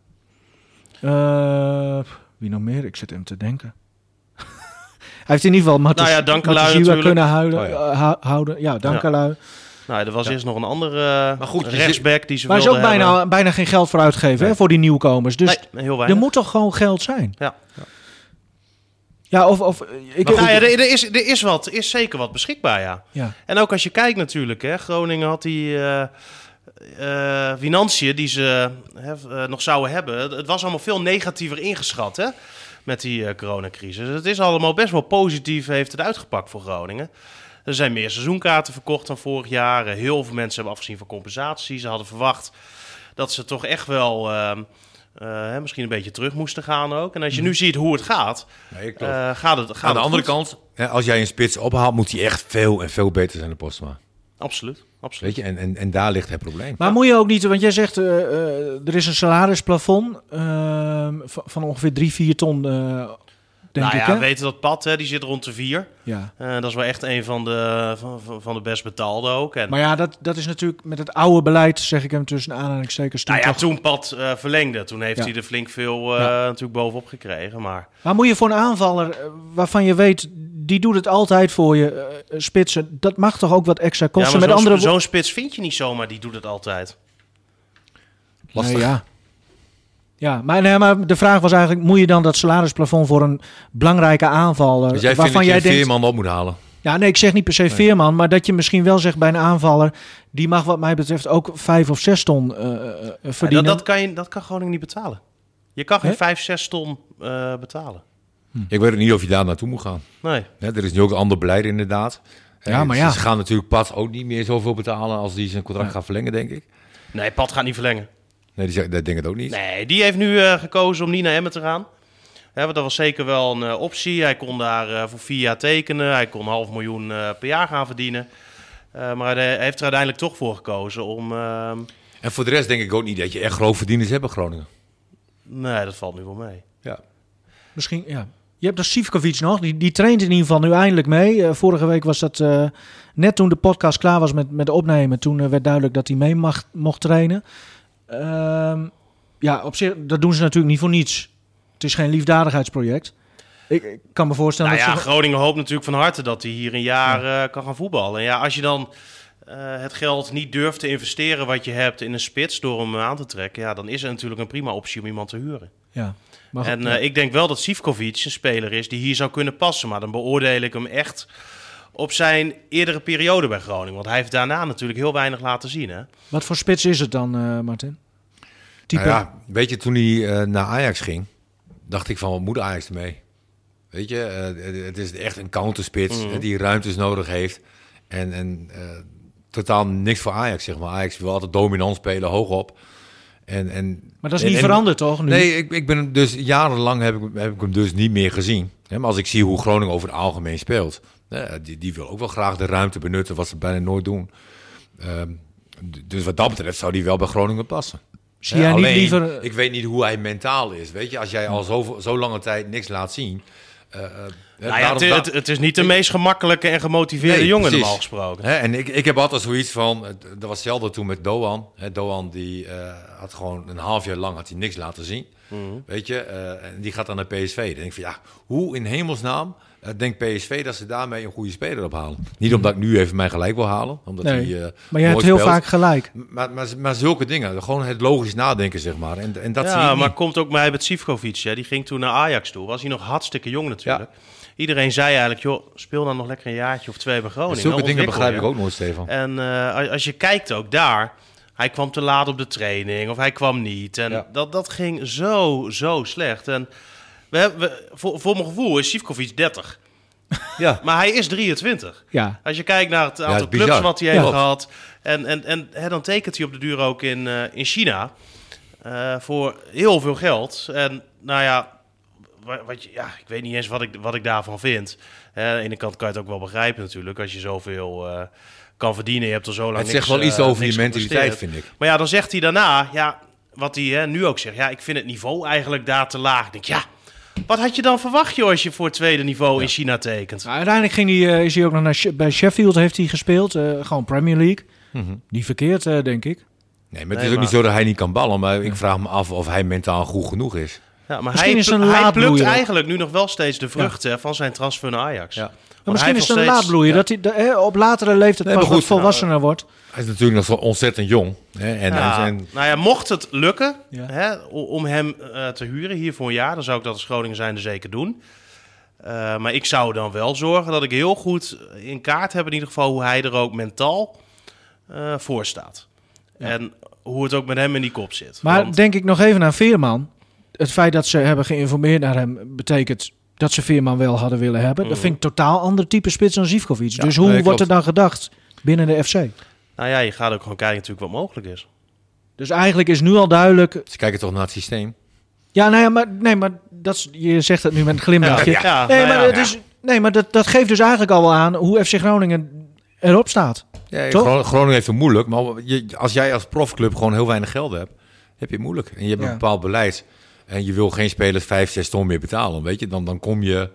Eh, wie nog meer? Ik zit hem te denken. Hij heeft in ieder geval Matus, Nou ja, Dankelui kunnen huiden, Oh ja. eh, hou- houden. Ja, Dankelui. Nou, er was Ja. eerst nog een andere Maar goed, rechtsback die ze Waar ze ook bijna, hebben. bijna geen geld voor uitgeven Nee. hè, voor die nieuwkomers. Dus Nee, heel er moet toch gewoon geld zijn? Ja. Ja, of... of ik, Nou ja, er, er is, er, is wat, er is zeker wat beschikbaar, ja. ja. En ook als je kijkt natuurlijk, hè, Groningen had die eh eh, financiën die ze hè, eh, nog zouden hebben. Het- Het was allemaal veel negatiever ingeschat hè, met die eh, coronacrisis. Het is allemaal best wel positief, heeft het uitgepakt voor Groningen. Er zijn meer seizoenkaarten verkocht dan vorig jaar. Eh, Heel veel mensen hebben afgezien van compensatie. Ze hadden verwacht dat ze toch echt wel ehm, eh, misschien een beetje terug moesten gaan ook. En als je nu ziet hoe het gaat, Nee, gaat het gaat Aan de andere kant, als jij een spits ophaalt, moet hij echt veel en veel beter zijn dan Postma. Absoluut, absoluut. Weet je, en, en, en daar ligt het probleem. Maar moet je ook niet, want jij zegt eh, eh, er is een salarisplafond eh, van, van ongeveer 3, 4 ton, eh, denk nou ik. ja, we weten dat pad, hè, die zit rond de vier. Ja. Eh, dat is wel echt een van de, van, van- de best betaalde ook. En, Maar ja, dat, dat is natuurlijk met het oude beleid, zeg ik hem tussen aanhalingstekens. toen nou ja, toch- toen Pad eh, verlengde, toen heeft Ja. hij er flink veel eh, Ja. natuurlijk bovenop gekregen. Maar Maar moet je voor een aanvaller waarvan je weet, die doet het altijd voor je, eh, spitsen, dat mag toch ook wat extra ja, kosten? maar met zo'n andere zo'n spits vind je niet zomaar, die doet het altijd. Lastig. Nee, ja. Ja, maar, nee, maar de vraag was eigenlijk, moet je dan dat salarisplafond voor een belangrijke aanvaller, Dus jij vindt waarvan dat je jij denkt, Veerman op moet halen? ja nee, ik zeg niet per se Veerman, maar dat je misschien wel zegt bij een aanvaller, die mag wat mij betreft ook vijf of zes ton eh, eh, Ja, verdienen. dat, dat, kan je, dat kan Groningen niet betalen. Je kan geen Hè? 5, 6 ton eh, betalen. Ik weet ook niet of je daar naartoe moet gaan. Nee. Hè, er is nu ook een ander beleid inderdaad. Ja, maar ze- ja. Ze gaan natuurlijk Pat ook niet meer zoveel betalen als die zijn contract gaat verlengen, denk ik. nee, Pad gaat niet verlengen. Nee, die dat denk ik het ook niet. Nee, die heeft nu eh, gekozen om niet naar Emmen te gaan. Hè, want dat was zeker wel een eh, optie. Hij kon daar eh, voor vier jaar tekenen. Hij kon een half miljoen eh, per jaar gaan verdienen. Eh, maar hij heeft er uiteindelijk toch voor gekozen om... ehm, En voor de rest denk ik ook niet dat je echt grootverdieners hebt in Groningen. nee, dat valt nu wel mee. Ja. Misschien, ja. Je hebt dus Sivkovic nog, die, die traint in ieder geval nu eindelijk mee. Eh, vorige week was dat eh, net toen de podcast klaar was met, met opnemen. Toen eh, werd duidelijk dat hij mee mag, mocht trainen. Ehm, ja, op zich, dat doen ze natuurlijk niet voor niets. Het is geen liefdadigheidsproject. Ik, ik kan me voorstellen Nou dat ja, ze... Groningen hoopt natuurlijk van harte dat hij hier een jaar kan gaan voetballen. En ja, als je dan het geld niet durft te investeren wat je hebt in een spits door hem aan te trekken, ja, dan is er natuurlijk een prima optie om iemand te huren. Ja. Maar En ja. eh, ik denk wel dat Sivkovic een speler is die hier zou kunnen passen. Maar dan beoordeel ik hem echt op zijn eerdere periode bij Groningen. Want hij heeft daarna natuurlijk heel weinig laten zien. Hè? Wat voor spits is het dan, eh, Martin? Type? Nou ja, weet je, toen hij eh, naar Ajax ging, dacht ik van, wat moet Ajax ermee? Weet je, het is echt een counterspits Mhm. die ruimtes nodig heeft. En, en eh, totaal niks voor Ajax, zeg maar. Ajax wil altijd dominant spelen, hoog op. En, en, maar dat is niet en- veranderd, toch? Nu? Nee, ik, ik ben hem dus jarenlang heb ik, heb ik hem dus niet meer gezien. Maar als ik zie hoe Groningen over het algemeen speelt, die, die wil ook wel graag de ruimte benutten, wat ze bijna nooit doen. Ehm, dus wat dat betreft zou die wel bij Groningen passen. Zie jij niet alleen, liever... Ik weet niet hoe hij mentaal is. Weet je, als jij al zo, zo lange tijd niks laat zien. Eh, eh, Nou ja, het, het, het is niet de meest gemakkelijke en gemotiveerde Nee, jongen normaal gesproken. En ik, ik heb altijd zoiets van, dat was hetzelfde toen met Doan. Hè, Doan die eh, had gewoon een half jaar lang had hij niks laten zien. Mhm. Weet je, en die gaat dan naar PSV. Dan denk ik van ja, hoe in hemelsnaam eh, denkt PSV dat ze daarmee een goede speler ophalen? Niet omdat ik nu even mijn gelijk wil halen, omdat Nee, hij. eh, maar je hebt heel speelt. vaak gelijk. Maar, maar, maar zulke dingen, gewoon het logisch nadenken, zeg maar. En, en dat zie ja, ik maar niet. komt ook mij met Sivkovic. Hè. Die ging toen naar Ajax toe. Was hij nog hartstikke jong natuurlijk. Iedereen zei eigenlijk, joh, speel dan nog lekker een jaartje of twee bij Groningen. Zulke dingen begrijp je. ik ook nooit, Stefan. En eh, als- als je kijkt ook daar, hij kwam te laat op de training of hij kwam niet. En Ja. dat, dat ging zo, zo slecht. En we hebben, we, voor, voor mijn gevoel is Sivkovic 30. Ja. Maar hij is 23. Ja. Als je kijkt naar het aantal het is clubs bizar. wat hij Ja. heeft gehad. En, en, en hè, dan tekent hij op de duur ook in, eh, in China. eh, voor heel veel geld. En nou ja, wa- wat je, ja, ik weet niet eens wat ik, wat ik daarvan vind. Hè, aan de ene kant kan je het ook wel begrijpen natuurlijk. Als je zoveel eh, kan verdienen. Je hebt er zo lang Het niks, zegt wel iets over je niks mentaliteit, vind ik. Maar ja, dan zegt hij daarna, ja, wat hij hè, nu ook zegt. Ja, ik vind het niveau eigenlijk daar te laag. Ik denk, ja, wat had je dan verwacht joh, als je voor het tweede niveau in China tekent? Nou, uiteindelijk ging hij, eh, is hij ook nog naar She- bij Sheffield heeft hij gespeeld. eh, gewoon Premier League. Mhm. Niet verkeerd, eh, denk ik. Nee, maar het Nee, is ook maar- niet zo dat hij niet kan ballen. Maar ik vraag me af of hij mentaal goed genoeg is. Ja, maar Misschien hij, is het een hij laadbloeier. plukt eigenlijk nu nog wel steeds de vruchten van zijn transfer naar Ajax. Ja. Misschien is het een laadbloeier. Dat hij de- op latere leeftijd Nee, pas goed, volwassener wordt. Hij is natuurlijk nog zo ontzettend jong. Hè? En, Ja, nou ja, mocht het lukken Ja. hè, om hem eh, te huren hier voor een jaar, dan zou ik dat als Groningen zijnde zeker doen. Eh, maar ik zou dan wel zorgen dat ik heel goed in kaart heb in ieder geval hoe hij er ook mentaal eh, voor staat. En hoe het ook met hem in die kop zit. Maar Want- denk ik nog even aan Veerman. Het feit dat ze hebben geïnformeerd naar hem betekent dat ze Veerman wel hadden willen hebben. Dat Mhm. vind ik totaal ander type spits dan Zivkovic. Ja, dus hoe nee, wordt er dan gedacht binnen de FC? nou ja, je gaat ook gewoon kijken natuurlijk wat mogelijk is. Dus eigenlijk is nu al duidelijk. ze kijken toch naar het systeem. Ja, nou ja, maar, nee, maar dat is, je zegt het nu met een glimlachje. Ja, ja, nee, nou maar, ja, het is, nee, maar dat, dat geeft dus eigenlijk al wel aan hoe FC Groningen erop staat. Ja, Toch? Groningen heeft het moeilijk. Maar als jij als profclub gewoon heel weinig geld hebt, heb je het moeilijk. En je hebt Ja. een bepaald beleid. En je wil geen spelers 5, 6 ton meer betalen. Weet je, dan, dan kom je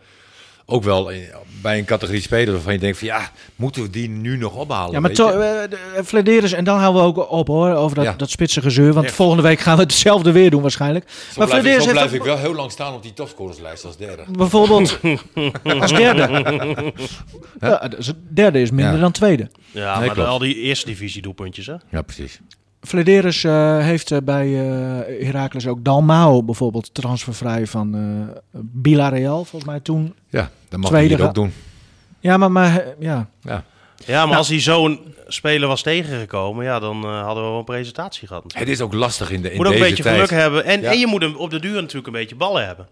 ook wel in- bij een categorie spelers waarvan je denkt van ja, moeten we die nu nog ophalen? Ja, maar weet je? to, eh, de- eh, en dan houden we ook op hoor, over dat, Ja. dat spitse gezeur. Want Echt. volgende week gaan we hetzelfde weer doen waarschijnlijk. Zo maar blijf, ik, Flederis zo heeft blijf ik wel heel lang staan op die topscorerslijst als derde. bijvoorbeeld als derde. ja, dus derde is minder Ja. dan tweede. Ja, Nee, maar klopt. al die eerste divisie doelpuntjes hè. Ja, precies. Flederis eh, heeft eh, bij eh Heracles ook Dalmao bijvoorbeeld transfervrij van eh Villarreal, volgens mij toen. Ja, dat mag Tweede ga- ook doen. Ja, maar, maar ja. Ja. Ja, maar Nou. als hij zo'n speler was tegengekomen, ja, dan hadden we wel een presentatie gehad. natuurlijk. Het is ook lastig in, de, in moet ook een deze beetje tijd. geluk hebben. En, Ja. en je moet hem op de duur natuurlijk een beetje ballen hebben.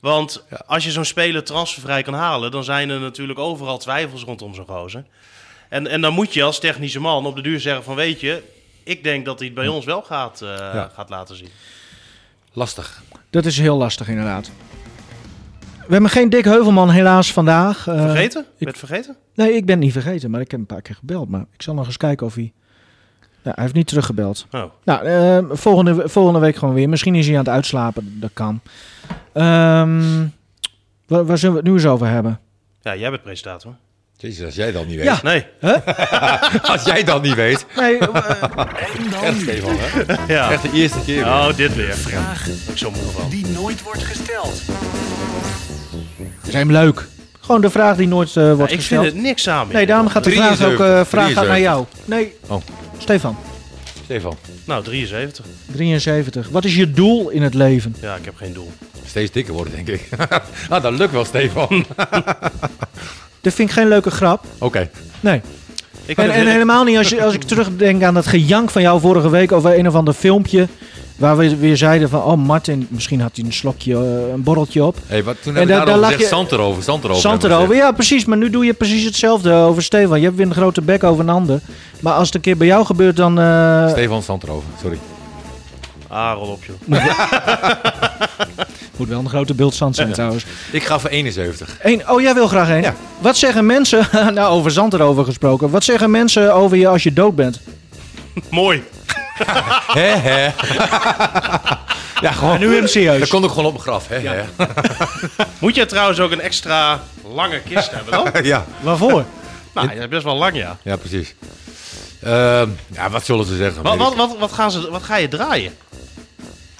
Want Ja. als je zo'n speler transfervrij kan halen, dan zijn er natuurlijk overal twijfels rondom zo'n gozer. En, en dan moet je als technische man op de duur zeggen van weet je, ik denk dat hij het bij ons wel gaat, eh, Ja. gaat laten zien. Lastig. Dat is heel lastig inderdaad. We hebben geen Dick Heuvelman helaas vandaag. Eh, Vergeten? ik- het vergeten? Nee, ik ben niet vergeten, maar ik heb een paar keer gebeld. Maar ik zal nog eens kijken of hij... Nou, hij heeft niet teruggebeld. Oh. Nou, eh, volgende, volgende week gewoon weer. Misschien is hij aan het uitslapen, dat kan. Ehm, waar, waar zullen we het nu eens over hebben? Ja, jij bent presentator. Jezus, als jij dat niet weet. Ja. Nee. Als jij dat niet weet. Nee, En dan Echt. Stefan, hè? Ja. Echt de eerste keer. weer. Oh, dit weer. Vraag Ik van. die nooit wordt gesteld. is hem leuk. Gewoon de vraag die nooit eh, Ja, wordt ik gesteld. vind het niks aan. Nee, daarom gaat de vraag ook 73, eh, vraag gaat naar jou. 73. Nee, Oh. Stefan, Stefan, Nou, 73. 73. Wat is je doel in het leven? Ja, ik heb geen doel. steeds dikker worden, denk ik. nou, dat lukt wel, Stefan. Dat vind ik geen leuke grap. Oké. Nee. Ik En, helemaal niet als, je, als ik terugdenk aan dat gejank van jou vorige week over een of ander filmpje. Waar we weer zeiden van, oh Martin, misschien had hij een slokje, eh, een borreltje op. Hey, wat, toen En hebben we daar- daar gezegd, je- zand erover, zand erover. Zand hebben we erover, ja precies. Maar nu doe je precies hetzelfde over Stefan. Je hebt weer een grote bek over een ander. Maar als het een keer bij jou gebeurt, dan... eh, gezegd. Stefan, zand erover, sorry. Ah, rol op, joh. moet wel een grote beeldzand zijn trouwens. Ik ga voor 71. Eén, oh, jij wil graag één? Ja. Wat zeggen mensen, nou over zand erover gesproken. Wat zeggen mensen over je als je dood bent? Mooi. Hè, hè. ja, gewoon. En nu hem serieus. Dat komt ook gewoon op mijn graf, hè, hè. Moet je trouwens ook een extra lange kist hebben dan? ja. Waarvoor? Nou, je is best wel lang, ja. ja, precies. Ehm, ja, wat zullen ze zeggen? Wat, ik. wat, wat, gaan ze, wat ga je draaien?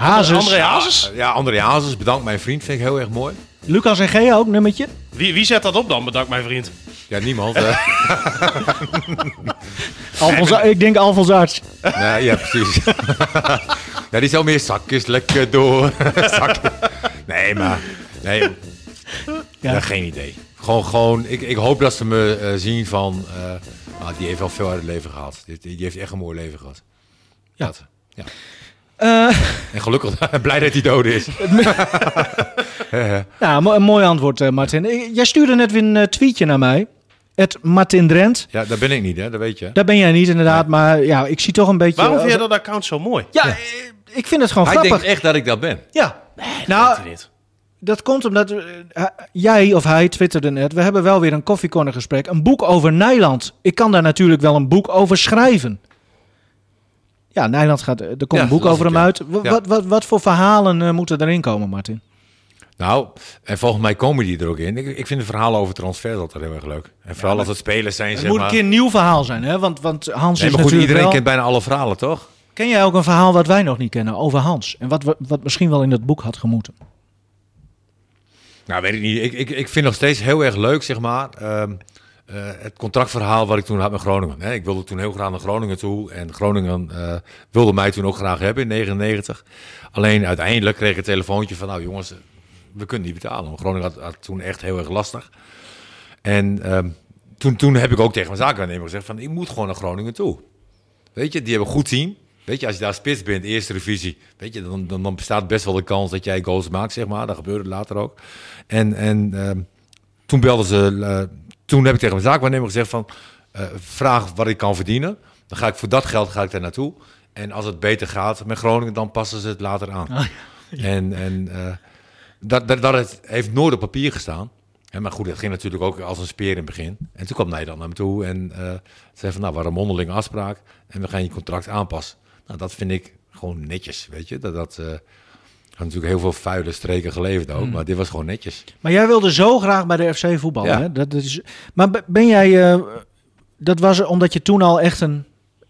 Hazes. André Hazes? Ja, André Hazes, bedankt mijn vriend, vind ik heel erg mooi. Lucas en Gea ook, nummertje. Wie, wie zet dat op dan, bedankt mijn vriend? Ja, niemand. hè. Alfons, ik denk Alfons Arts. ja, ja, precies. ja, die zou meer zakjes lekker door. Nee, maar... Nee, Ja. ja. geen idee. Gewoon, gewoon ik, ik hoop dat ze me eh, zien van... eh, ah, die heeft wel veel uit het leven gehad. Die, die heeft echt een mooi leven gehad. Ja. Dat. ja. Eh, En gelukkig, blij dat hij dood is. nou, mo- een mooi antwoord, eh, Martin. Jij stuurde net weer een eh, tweetje naar mij. Het Martin Drent. Ja, daar ben ik niet, hè? Dat weet je. Daar ben jij niet inderdaad, maar ja, ik zie toch een beetje... Waarom vind je dat account zo mooi? Ja, ik vind het gewoon Hij grappig. denkt echt dat ik dat ben. Ja. Dat nou, weet ik niet. dat komt omdat hij- jij of hij twitterde net. We hebben wel weer een koffiecorner gesprek. Een boek over Nijland. Ik kan daar natuurlijk wel een boek over schrijven. Ja, Nijland gaat. Er komt Ja, een boek over hem ja. uit. Wat, Ja. wat, wat, wat voor verhalen eh, moeten erin komen, Martin? Nou, en volgens mij komen die er ook in. Ik, ik vind de verhalen over transfers altijd heel erg leuk. En vooral als het spelers zijn, Het zeg moet maar. een keer een nieuw verhaal zijn, hè? Want, want Hans Nee, is maar goed, natuurlijk iedereen wel... kent bijna alle verhalen, toch? Ken jij ook een verhaal wat wij nog niet kennen over Hans? En wat, wat misschien wel in dat boek had gemoeten? Nou, weet ik niet. Ik, ik, ik vind nog steeds heel erg leuk, zeg maar. ehm, eh, het contractverhaal wat ik toen had met Groningen. Ik wilde toen heel graag naar Groningen toe. En Groningen eh, wilde mij toen ook graag hebben in 99. Alleen uiteindelijk kreeg ik een telefoontje van... Nou jongens, we kunnen niet betalen. Groningen had, toen echt heel erg lastig. En ehm, toen, toen heb ik ook tegen mijn zakenwaarnemer gezegd van... Ik moet gewoon naar Groningen toe. Weet je, die hebben een goed team. Weet je, als je daar spits bent, eerste revisie, weet je, dan, dan, dan bestaat best wel de kans dat jij goals maakt, zeg maar. Dat gebeurde later ook. En, en ehm, toen belden ze, eh, toen heb ik tegen mijn zaakwaarnemer gezegd van, eh, vraag wat ik kan verdienen. Dan ga ik voor dat geld ga ik daar naartoe. En als het beter gaat met Groningen, dan passen ze het later aan. Ah, En, en eh, dat, dat, dat het heeft nooit op papier gestaan. En, maar goed, het ging natuurlijk ook als een speer in het begin. En toen kwam Nijland naar me toe en eh, zei van, nou, een mondelinge afspraak en we gaan je contract aanpassen. Nou, dat vind ik gewoon netjes, weet je. Dat, dat had natuurlijk heel veel vuile streken geleverd ook, maar dit was gewoon netjes. Maar jij wilde zo graag bij de FC voetballen. Ja. Hè? Dat, dat is, maar be- ben jij... eh, dat was omdat je toen al echt een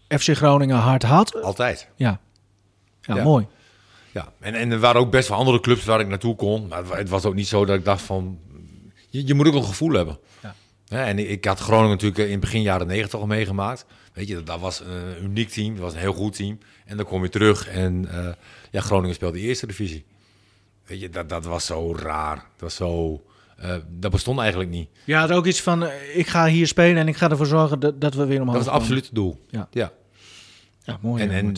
FC Groningen hart had? Altijd. Ja. Ja, Ja. mooi. Ja, en, en er waren ook best wel andere clubs waar ik naartoe kon. Maar het was ook niet zo dat ik dacht van... Je, je moet ook een gevoel hebben. Ja. Ja, en ik, ik had Groningen natuurlijk in begin jaren negentig al meegemaakt. Weet je, dat, dat was een uniek team. Dat was een heel goed team. En dan kom je terug en eh, ja, Groningen speelde de eerste divisie. Weet je, dat, dat was zo raar. Dat was zo... eh, dat bestond eigenlijk niet. Je had ook iets van, eh, ik ga hier spelen en ik ga ervoor zorgen dat, dat we weer omhoog Dat was komen. absoluut het doel. Ja. ja. Ja, mooi. En, ja, en,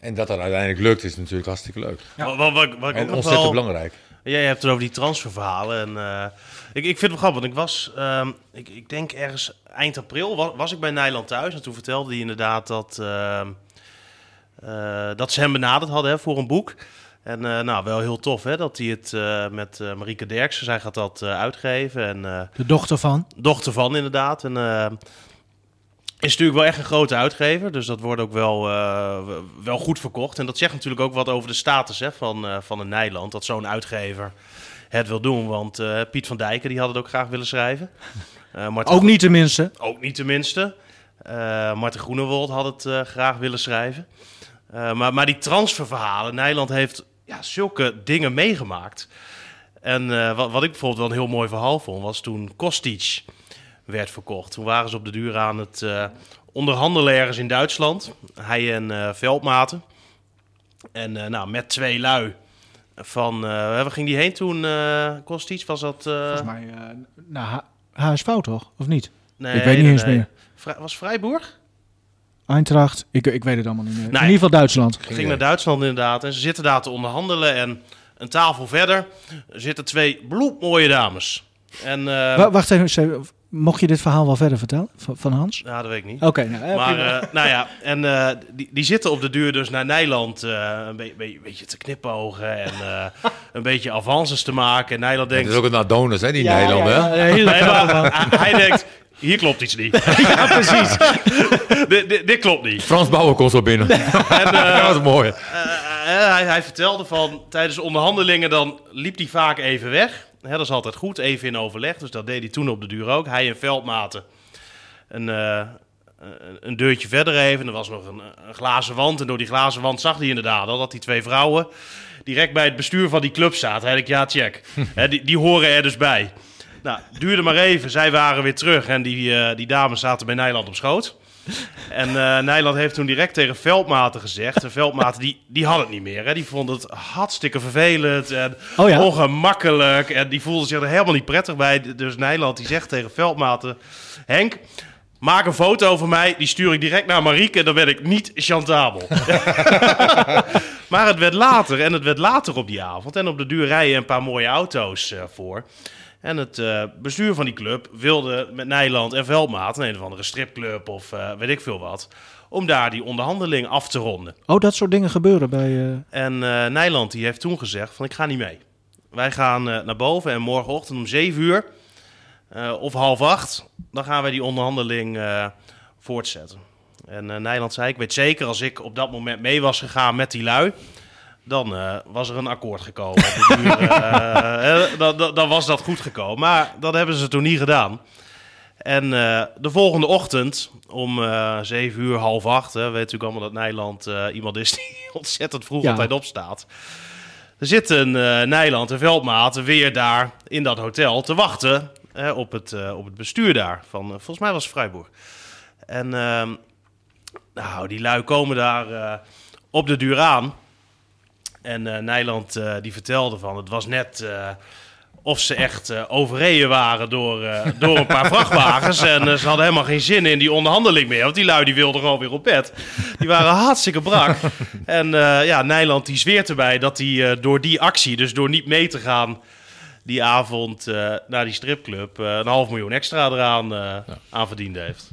en dat dat uiteindelijk lukt is natuurlijk hartstikke leuk. Wat, wat, wat, wat En ontzettend wel... belangrijk. Jij hebt het over die transferverhalen. En, eh, ik, ik vind het wel grappig, want ik was, ehm, ik, ik denk ergens eind april, was, was ik bij Nijland thuis. En toen vertelde hij inderdaad dat, ehm, eh, dat ze hem benaderd hadden hè, voor een boek. En eh, nou, wel heel tof hè, dat hij het eh, met eh Marieke Derksen, zij gaat dat eh, uitgeven. En eh, De dochter van. dochter van inderdaad. En eh, is natuurlijk wel echt een grote uitgever. Dus dat wordt ook wel, eh, wel goed verkocht. En dat zegt natuurlijk ook wat over de status hè, van, eh van een Nijland. Dat zo'n uitgever het wil doen. Want eh, Piet van Dijken die had het ook graag willen schrijven. Eh Marten Ook niet tenminste. ook niet tenminste. Eh Marten Groenewold had het eh, graag willen schrijven. Eh, maar, maar die transferverhalen, Nederland heeft ja, zulke dingen meegemaakt. En eh, wat, wat ik bijvoorbeeld wel een heel mooi verhaal vond, was toen Kostic werd verkocht. Toen waren ze op de duur aan het eh, onderhandelen ergens in Duitsland. Hij en Veldmaten. En nou, met twee lui van... waar ging die heen toen, Kostic? Was dat... Volgens mij naar H- HSV toch? Of niet? nee, ik weet niet nee, eens nee. meer. Was Freiburg? Eintracht. Ik, ik weet het allemaal niet meer. In ieder geval Duitsland. Ging naar Duitsland inderdaad. En ze zitten daar te onderhandelen. En een tafel verder zitten twee bloedmooie dames. En, eh, Wa- Wacht even. Mocht je dit verhaal wel verder vertellen? Van, van Hans? ja, dat weet ik niet. Oké. nou, Maar, eh, nou ja, en eh, die, die zitten op de duur dus naar Nederland eh, een be- be- beetje te knipogen en eh, een beetje avances te maken. En Nederland Het denkt, is ook een Adonis, hè, die Ja, Nederlander. ja, hè? ja, hij, hij denkt, hier klopt iets niet. ja, precies. dit, klopt niet. Frans Bauer komt zo binnen. dat was mooi. Eh, eh, hij, hij vertelde van tijdens de onderhandelingen dan liep hij vaak even weg. Hè, dat is altijd goed, even in overleg. Dus dat deed hij toen op de duur ook. Hij en Veldmaten een, eh, een- een deurtje verder even. Er was nog een, een glazen wand. En door die glazen wand zag hij inderdaad al dat die twee vrouwen direct bij het bestuur van die club zaten. Hij dacht, ja, check. Hè, die, die horen er dus bij. Nou, duurde maar even. Zij waren weer terug en die, eh, die dames zaten bij Nijland op schoot. En eh Nijland heeft toen direct tegen Veldmaten gezegd. En Veldmaten die, die had het niet meer. Hè. Die vond het hartstikke vervelend en Oh ja? ongemakkelijk. En die voelde zich er helemaal niet prettig bij. Dus Nijland die zegt tegen Veldmaten... Henk, maak een foto van mij. Die stuur ik direct naar Marieke. En dan ben ik niet chantabel. maar het werd later. En het werd later op die avond. En op de duur rijden een paar mooie auto's eh, voor. En het eh, bestuur van die club wilde met Nijland en Veldmaat... een of andere stripclub of eh, weet ik veel wat... om daar die onderhandeling af te ronden. Oh, dat soort dingen gebeuren bij... eh, En Nijland die heeft toen gezegd van ik ga niet mee. Wij gaan naar boven en morgenochtend om 7 uur of half acht... dan gaan wij die onderhandeling voortzetten. En Nijland zei ik weet zeker als ik op dat moment mee was gegaan met die lui... dan eh, was er een akkoord gekomen. Duur, eh, eh, dan, dan, dan was dat goed gekomen. Maar dat hebben ze toen niet gedaan. En de volgende ochtend om 7 uur, half acht, hè, weet natuurlijk allemaal dat Nijland iemand is die ontzettend vroeg Ja. altijd opstaat. Er zitten eh Nijland en Veldmaat weer daar in dat hotel te wachten op, het, op het bestuur daar. Van, volgens mij was het Freiburg. En ehm, nou, die lui komen daar op de duur aan. En eh Nijland eh, die vertelde van, het was net eh, of ze echt eh, overreden waren door, door een paar vrachtwagens. En ze hadden helemaal geen zin in die onderhandeling meer. Want die lui die wilden gewoon weer op bed. Die waren hartstikke brak. En ja, Nijland die zweert erbij dat hij door die actie, dus door niet mee te gaan die avond naar die stripclub, een half miljoen extra eraan aan verdiend heeft.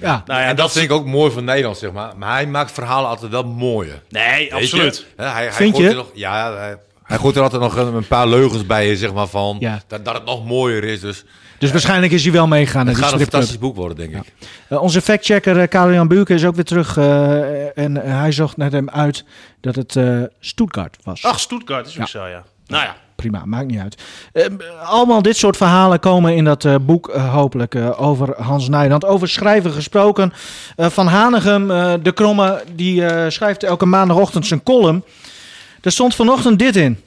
Ja. Nou ja, en dat vind ik ook mooi van Nederland, zeg maar. Maar hij maakt verhalen altijd wel mooier. Nee, absoluut. Hij, hij Vind gooit je? er Nog, ja, hij, hij gooit er altijd nog een, een paar leugens bij, zeg maar, van Ja. dat, dat het nog mooier is. Dus Dus waarschijnlijk is hij wel meegegaan naar het die gaat een stripclub. fantastisch boek worden, denk ik. Eh, onze factchecker uh, Karel-Jan Buurke is ook weer terug. eh, en eh, hij zocht net hem uit dat het eh Stuttgart was. Ach, Stuttgart is ook zo, ja. Nou ja, Prima, maakt niet uit. Eh, allemaal dit soort verhalen komen in dat eh, boek eh, hopelijk eh, over Hans Nijland. Over schrijven gesproken. Van Hanegem, de Kromme, die schrijft elke maandagochtend zijn column. Er stond vanochtend dit in.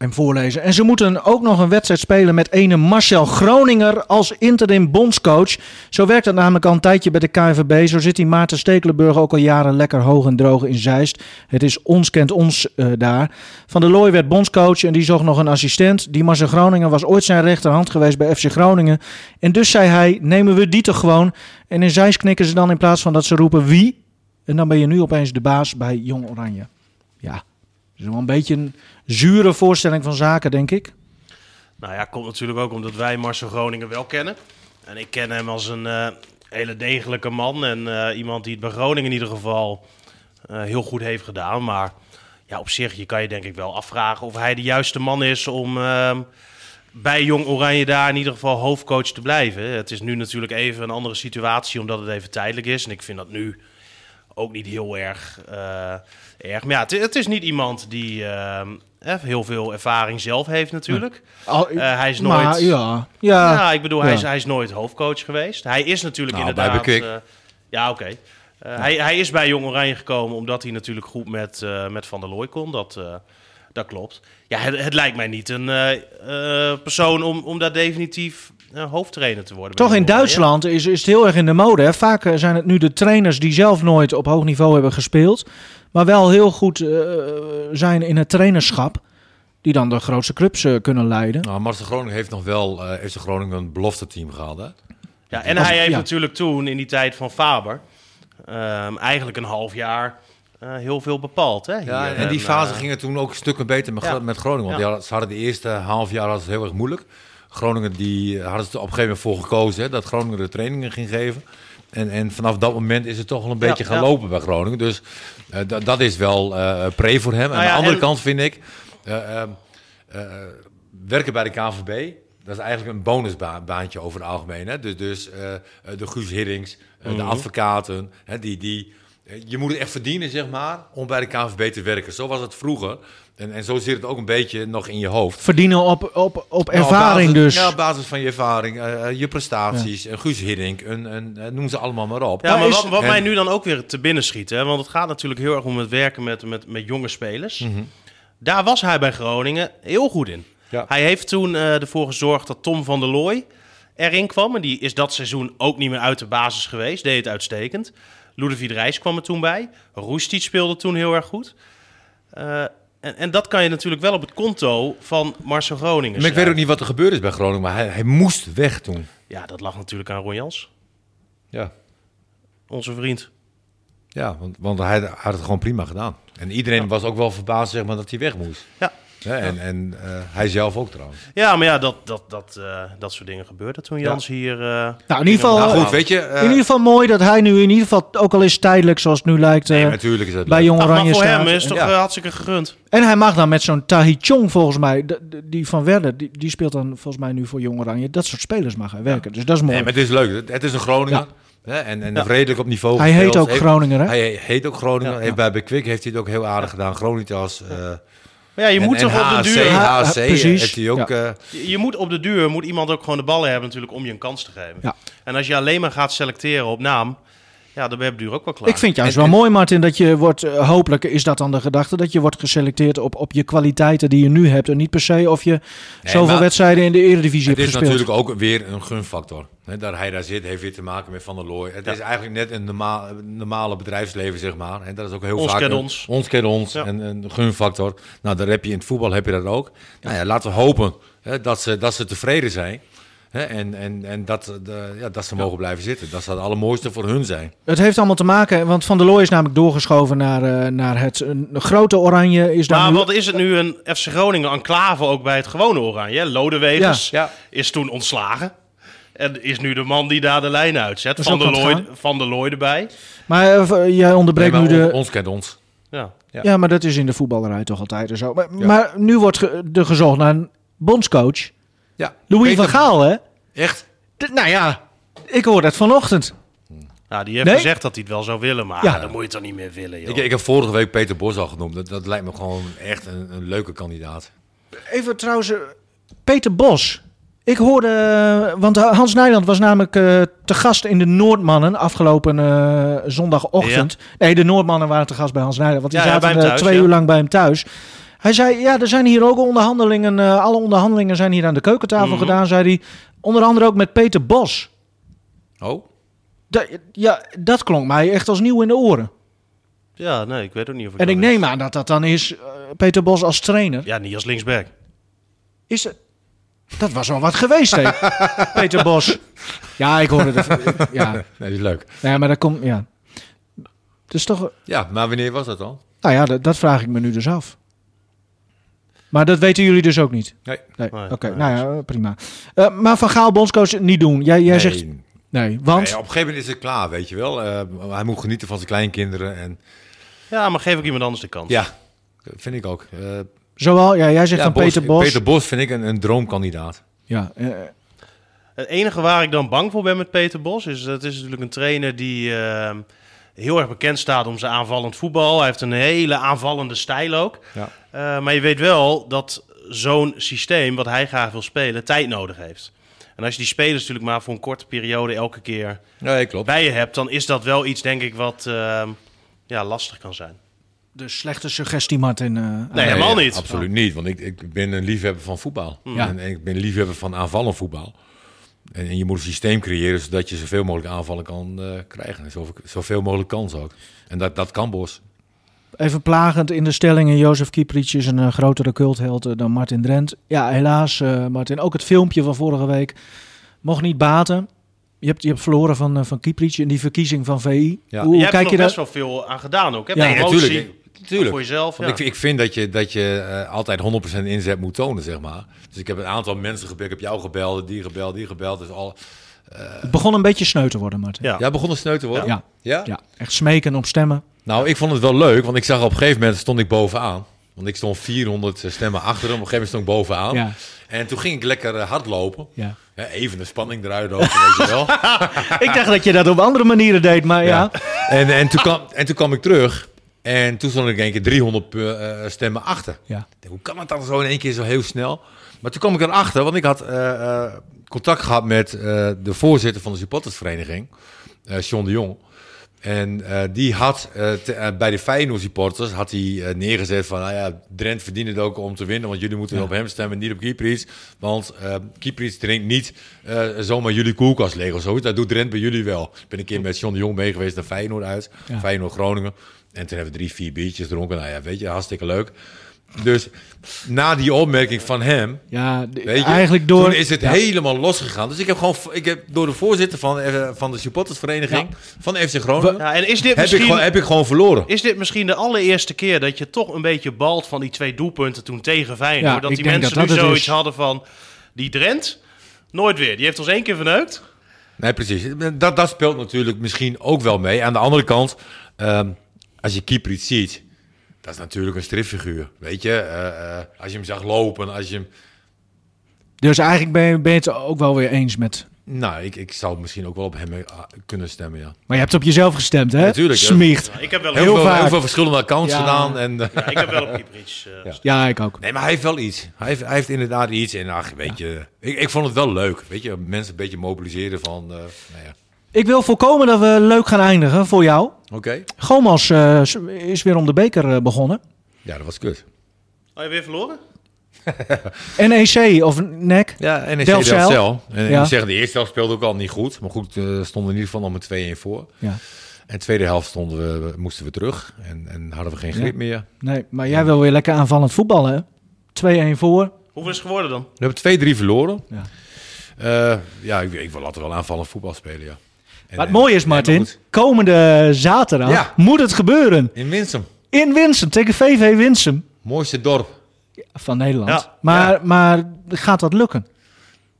En voorlezen. En ze moeten ook nog een wedstrijd spelen met ene Marcel Groninger als interim bondscoach. Zo werkt dat namelijk al een tijdje bij de KNVB. Zo zit die Maarten Stekelenburg ook al jaren lekker hoog en droog in Zeist. Het is ons kent ons eh, daar. Van der Looy werd bondscoach en die zocht nog een assistent. Die Marcel Groninger was ooit zijn rechterhand geweest bij FC Groningen. En dus zei hij, nemen we die toch gewoon. En in Zeist knikken ze dan in plaats van dat ze roepen wie. En dan ben je nu opeens de baas bij Jong Oranje. Ja, is wel een beetje een zure voorstelling van zaken, denk ik. Nou ja, komt natuurlijk ook omdat wij Marcel Groningen wel kennen. En ik ken hem als een eh, hele degelijke man. En eh, iemand die het bij Groningen in ieder geval eh, heel goed heeft gedaan. Maar ja, op zich, je kan je denk ik wel afvragen of hij de juiste man is om ehm, bij Jong Oranje daar in ieder geval hoofdcoach te blijven. Het is nu natuurlijk even een andere situatie, omdat het even tijdelijk is. En ik vind dat nu ook niet heel erg erg. Maar ja, het, het, is niet iemand die uh, heel veel ervaring zelf heeft natuurlijk. Uh, hij is nooit... Maar, ja, ja. ja, ik bedoel, ja. Hij, is, hij is nooit hoofdcoach geweest. Hij is natuurlijk nou, inderdaad... Bij ja, oké. Okay. Uh, hij, hij, is bij Jong Oranje gekomen omdat hij natuurlijk goed met, uh, met Van der Looy kon. Dat, uh, dat klopt. Ja, het, het, lijkt mij niet een persoon om, om daar definitief hoofdtrainer te worden. Toch in Duitsland is, is het heel erg in de mode. Hè? Vaak zijn het nu de trainers die zelf nooit op hoog niveau hebben gespeeld. Maar wel heel goed zijn in het trainerschap. Die dan de grootste clubs kunnen leiden. Nou, Marcel Groningen heeft nog wel heeft de Groningen een belofte team gehaald. Hè? Ja, en hij heeft ja. natuurlijk toen in die tijd van Faber um, eigenlijk een half jaar uh, heel veel bepaald. Hè, ja, en die fase uh, ging het toen ook stukken beter met, ja. met Groningen. Want ja. ze hadden de eerste half jaar het heel erg moeilijk. Groningen die hadden ze op een gegeven moment voor gekozen hè, dat Groningen de trainingen ging geven. En, en vanaf dat moment is het toch wel een beetje gaan lopen bij Groningen. Dus uh, dat is wel pre voor hem. Nou Aan de andere en... kant vind ik, werken bij de KVB, dat is eigenlijk een bonusbaantje over het algemeen. Hè? Dus, dus uh, de Guus Hiddings, uh, mm -hmm. de advocaten, hè, die, die, je moet het echt verdienen, zeg maar, om bij de KNVB te werken. Zo was het vroeger. En, en zo zit het ook een beetje nog in je hoofd. Verdienen op, op, op ervaring nou, op basis, dus. Ja, op basis van je ervaring, uh, je prestaties, ja. Guus Hiddink, een, een, noem ze allemaal maar op. Ja, maar wat, wat en, mij nu dan ook weer te binnen schiet, hè, want het gaat natuurlijk heel erg om het werken met, met, met jonge spelers. Mm -hmm. Daar was hij bij Groningen heel goed in. Ja. Hij heeft toen uh, ervoor gezorgd dat Tom van der Looy erin kwam. En die is dat seizoen ook niet meer uit de basis geweest. Deed het uitstekend. Ludovic Reis kwam er toen bij. Roestic speelde toen heel erg goed. Uh, en, en, dat kan je natuurlijk wel op het konto van Marcel Groningen. Maar ik weet ook niet wat er gebeurd is bij Groningen. Maar hij, hij moest weg toen. Ja, dat lag natuurlijk aan Ron Jans. Ja. Onze vriend. Ja, want, want hij had het gewoon prima gedaan. En iedereen ja. was ook wel verbaasd zeg maar, dat hij weg moest. Ja. Ja, en ja. en uh, hij zelf ook trouwens. Ja, maar ja, dat, dat, dat, uh, dat soort dingen gebeurden toen Jans ja. hier... Uh, nou, in ieder geval, nou, goed, weet je, in ieder geval mooi dat hij nu in ieder geval, ook al is tijdelijk zoals het nu lijkt, nee, natuurlijk is het bij Jong Oranje voor staat. hem is toch ja. hartstikke gegund. En hij mag dan met zo'n Tahi Chong volgens mij, die van Werder, die, die speelt dan volgens mij nu voor Jong Oranje. Dat soort spelers mag hij werken, dus dat is mooi. Nee, maar het is leuk. Het is een Groninger. Ja, en en ja. redelijk op niveau. Hij heet ook Groninger, hè? Hij heet ook Groninger. Ja, ja. Bij Bekwik heeft hij het ook heel aardig gedaan. Gronitas. Uh, maar ja, je moet toch op de duur... HC, precies. heeft hij ook... Ja. Uh, je, je, moet op de duur, moet iemand ook gewoon de ballen hebben natuurlijk om je een kans te geven. Ja. En als je alleen maar gaat selecteren op naam, ja, dan ben je duur ook wel klaar. Ik vind juist en, wel en, mooi, Martin, dat je wordt, uh, hopelijk is dat dan de gedachte, dat je wordt geselecteerd op, op je kwaliteiten die je nu hebt. En niet per se of je nee, zoveel wedstrijden in de eredivisie hebt gespeeld. Het is natuurlijk ook weer een gunfactor. He, dat hij daar zit, heeft weer te maken met Van der Looy. Het ja. is eigenlijk net een normaal, normale bedrijfsleven, zeg maar. En dat is ook heel ons vaak... Ken ons. Ons kent ons. Ja. En een gunfactor. Nou, daar heb je in het voetbal heb je dat ook. Nou ja, laten we hopen hè, dat, ze, dat ze tevreden zijn. He, en en, en dat, de, ja, dat ze mogen blijven zitten. Dat zou het allermooiste voor hun zijn. Het heeft allemaal te maken, want Van der Looy is namelijk doorgeschoven naar, uh, naar het een grote Oranje. Is maar nu... wat is het nu een FC Groningen enclave ook bij het gewone Oranje? Lodewegers ja. Ja. is toen ontslagen. En is nu de man die daar de lijn uitzet. Van der, Looy, van der Looy erbij. Maar uh, jij onderbreekt nee, nu de... Ons kent ons. Ja. Ja. ja, maar dat is in de voetballerij toch altijd en zo. Maar, ja. maar nu wordt ge er gezocht naar een bondscoach. Ja. Louis Peter... van Gaal, hè? Echt? De, nou ja, ik hoor dat vanochtend. Nou, die heeft nee? gezegd dat hij het wel zou willen, maar ja. dan moet je het toch niet meer willen, joh. Ik, ik heb vorige week Peter Bos al genoemd. Dat, dat lijkt me gewoon echt een, een leuke kandidaat. Even trouwens, uh, Peter Bos. Ik hoorde, want Hans Nijland was namelijk uh, te gast in de Noordmannen afgelopen uh, zondagochtend. Ja. Nee, de Noordmannen waren te gast bij Hans Nijland, want die ja, zaten ja, thuis, twee uur lang bij hem thuis. Hij zei, ja, er zijn hier ook onderhandelingen, uh, alle onderhandelingen zijn hier aan de keukentafel mm -hmm. gedaan, zei hij. Onder andere ook met Peter Bos. Oh? Da ja, dat klonk mij echt als nieuw in de oren. Ja, nee, ik weet ook niet of ik En ik neem aan dat dat dan is uh, Peter Bos als trainer. Ja, niet als linksback. Is het... Dat was wel wat geweest, hè? Peter Bos. Ja, ik hoorde het. Ja. Nee, dat is leuk. Ja, maar dat komt... Ja. Dus toch... Ja, maar wanneer was dat dan? Nou ja, dat, dat vraag ik me nu dus af. Maar dat weten jullie dus ook niet? Nee. nee. nee Oké, okay. nee, nou ja, prima. Uh, maar Van Gaal, bondscoach, niet doen. Jij, jij nee. zegt... Nee, want... Nee, op een gegeven moment is het klaar, weet je wel. Uh, hij moet genieten van zijn kleinkinderen. En Ja, maar geef ook iemand anders de kans. Ja, vind ik ook. Eh, Zowel, ja, jij zegt ja, van Peter Bos. Peter Bos vind ik een, een droomkandidaat. Ja, eh, Het enige waar ik dan bang voor ben met Peter Bos is dat is natuurlijk een trainer die eh, heel erg bekend staat om zijn aanvallend voetbal. Hij heeft een hele aanvallende stijl ook. Ja. Eh, maar je weet wel dat zo'n systeem, wat hij graag wil spelen, tijd nodig heeft. En als je die spelers natuurlijk maar voor een korte periode elke keer Nee, klopt. bij je hebt, dan is dat wel iets, denk ik, wat eh, ja, lastig kan zijn. dus slechte suggestie, Martin. eh, Nee, helemaal niet. Absoluut niet, want ik, ik ben een liefhebber van voetbal. Ja. En, en ik ben een liefhebber van aanvallend voetbal. En, en je moet een systeem creëren zodat je zoveel mogelijk aanvallen kan eh, krijgen. En zoveel, zoveel mogelijk kans ook. En dat, dat kan Bos. Even plagend in de stellingen. Jozef Kieprits is een eh, grotere cultheld eh, dan Martin Drent. Ja, helaas, eh, Martin. Ook het filmpje van vorige week mocht niet baten. Je hebt, je hebt verloren van, van Kieprits in die verkiezing van VI. Ja. Hoe je hebt er kijk nog je best wel veel aan gedaan ook. Hè? Ja, Bij Ja, emotie, tuurlijk. Tuurlijk. Voor jezelf, ja. Want ik, ik vind dat je, dat je eh, altijd 100% inzet moet tonen, zeg maar. Dus ik heb een aantal mensen gebeld. Ik heb jou gebeld, die gebeld, die gebeld. Dus al, Het begon een beetje sneu te worden, Martin. Ja. ja, begon een sneu te worden? Ja. ja? Ja, echt smeken op stemmen. Nou, ik vond het wel leuk, want ik zag op een gegeven moment stond ik bovenaan. Want ik stond 400 stemmen achter hem. Op een gegeven moment stond ik bovenaan. Ja. En toen ging ik lekker eh, hardlopen. Ja. Ja, even de spanning eruit ook, weet je wel. Ik dacht dat je dat op andere manieren deed, maar ja. En, en, toen kwam, en toen kwam ik terug. En toen stond ik in één keer 300 pe- eh, stemmen achter. ja. Hoe kan het dan zo in één keer zo heel snel? Maar toen kwam ik erachter, want ik had eh, eh, contact gehad met eh, de voorzitter van de supportersvereniging, eh John de Jong. En eh, die had te- bij de Feyenoord supporters had hij neergezet van, nou ja, Drent verdient het ook om te winnen, want jullie moeten Ja. op hem stemmen, niet op Kieprits. Want Kieprits drinkt niet zomaar jullie koelkast leeg of zoiets. Dat doet Drent bij jullie wel. Ik ben een keer met John de Jong mee geweest naar Feyenoord uit, Ja. Feyenoord Groningen. En toen hebben we drie, vier biertjes dronken. Nou ja, weet je, hartstikke leuk. Dus na die opmerking van hem, Ja, weet je, eigenlijk door... toen is het ja. helemaal losgegaan. Dus ik heb gewoon, ik heb door de voorzitter van, eh, van de supportersvereniging van FC Groningen, Ja, en is dit, heb, ik misschien, gewoon, heb ik gewoon verloren. is dit misschien de allereerste keer dat je toch een beetje balt van die twee doelpunten toen tegen Feyenoord? Ja, dat die mensen dat nu zoiets is. hadden van, die Drent, nooit weer. Die heeft ons één keer verneukt. Nee, precies. Dat, dat speelt natuurlijk misschien ook wel mee. Aan de andere kant, ehm, als je keeper iets ziet, dat is natuurlijk een stripfiguur. Weet je, Eh, eh, als je hem zag lopen, als je hem... Dus eigenlijk ben je, ben je het ook wel weer eens met... Nou, ik, ik zou misschien ook wel op hem eh, kunnen stemmen, ja. Maar je hebt op jezelf gestemd, hè? Natuurlijk, ja. Nou, ik heb wel Heel, Heel veel, heel veel verschillende accounts Ja. gedaan. En, eh, Ja, ik heb wel op Kieprits. eh Ja. Ja, ik ook. Nee, maar hij heeft wel iets. Hij heeft, hij heeft inderdaad iets. En ach, weet je, ik, ik vond het wel leuk. Weet je, mensen een beetje mobiliseren van, eh, nou ja. Ik wil voorkomen dat we leuk gaan eindigen voor jou. Oké. Gomas eh, is weer om de beker eh, begonnen. Ja, dat was kut. Oh, je weer verloren? NEC of NEC. Ja, NEC Delfzijl. Delfzijl. En Ja. ik zeg, de eerste helft speelde ook al niet goed. Maar goed, eh stonden in ieder geval nog met 2-1 voor. Ja. En de tweede helft stonden we, moesten we terug. En, en hadden we geen grip Ja. meer. Nee, maar jij wil weer lekker aanvallend voetballen, hè? 2-1 voor. Hoeveel is het geworden dan? We hebben 2-3 verloren. Ja. Eh, ja, ik, ik wil laten wel aanvallend voetbal spelen, ja. En, Maar het eh, mooie is, Martin, komende zaterdag Ja. moet het gebeuren. In Winsum. In Winsum, tegen VV Winsum Mooiste dorp. van Nederland. Ja. Maar, Ja. maar gaat dat lukken?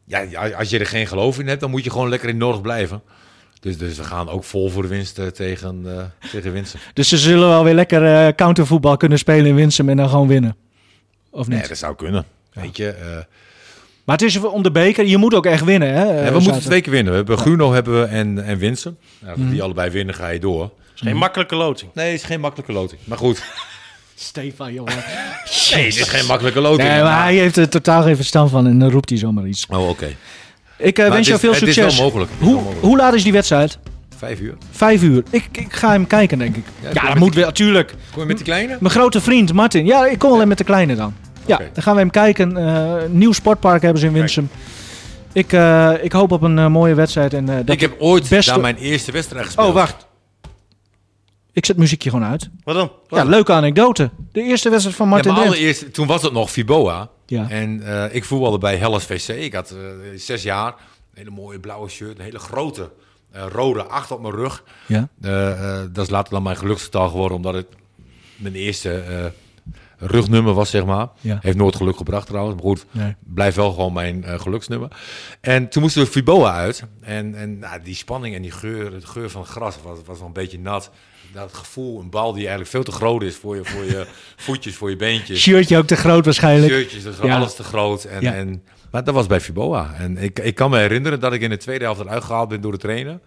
Ja, als je er geen geloof in hebt, dan moet je gewoon lekker in Noord blijven. Dus, dus we gaan ook vol voor de winst eh, tegen, eh tegen Winsum. Dus ze zullen wel weer lekker eh, countervoetbal kunnen spelen in Winsum en dan gewoon winnen. Of niet? Nee, dat zou kunnen. Weet je, eh, Maar het is om de beker. Je moet ook echt winnen, hè? eh, we moeten twee keer winnen. We hebben Gruno hebben we en, en Winsum. Nou, die allebei winnen, ga je door. Het is geen makkelijke loting. Nee, het is geen makkelijke loting. Maar goed, Stefan, jongen. nee, het is geen makkelijke loting. Nee, maar hij heeft er totaal geen verstand van en dan roept hij zomaar iets. Oh, oké. Ik eh, wens jou veel het is wel succes. mogelijk. Het is Hoe, wel mogelijk. hoe laat is die wedstrijd? Vijf uur. Vijf uur. Ik, ik ga hem kijken, denk ik. Ja, dat moet wel, natuurlijk. Kom je met die kleine? Mijn grote vriend Martin. Ja, ik kom alleen met de kleine dan. Ja, dan gaan we hem kijken. Eh, nieuw sportpark hebben ze in Winsum. Ik, eh, ik hoop op een eh, mooie wedstrijd. En, eh, dat Ik heb ooit beste- daar mijn eerste wedstrijd gespeeld. Oh, wacht. Ik zet muziekje gewoon uit. Wat dan? Ja, leuke anekdote. De eerste wedstrijd van Ja, Martin allereerst, toen was het nog Fiboa. Ja. En eh, ik voetbalde bij Hellas VC. Ik had zes jaar. Een hele mooie blauwe shirt. Een hele grote eh, rode acht op mijn rug. Ja. Dat is later dan mijn geluksgetal geworden. Omdat het mijn eerste eh, rugnummer was, zeg maar. Ja. Heeft nooit geluk gebracht trouwens, maar goed, Nee. blijft wel gewoon mijn eh, geluksnummer. En toen moesten we Fiboa uit. En, en nou, die spanning en die geur, het geur van het gras was, was wel een beetje nat. Dat gevoel, een bal die eigenlijk veel te groot is voor je, voor je voetjes, voor je beentjes. Shirtje ook te groot waarschijnlijk. Shirtjes, dus Ja. alles te groot. En, Ja. en, maar dat was bij Fiboa. En ik, ik kan me herinneren dat ik in de tweede helft eruit gehaald ben door de trainer.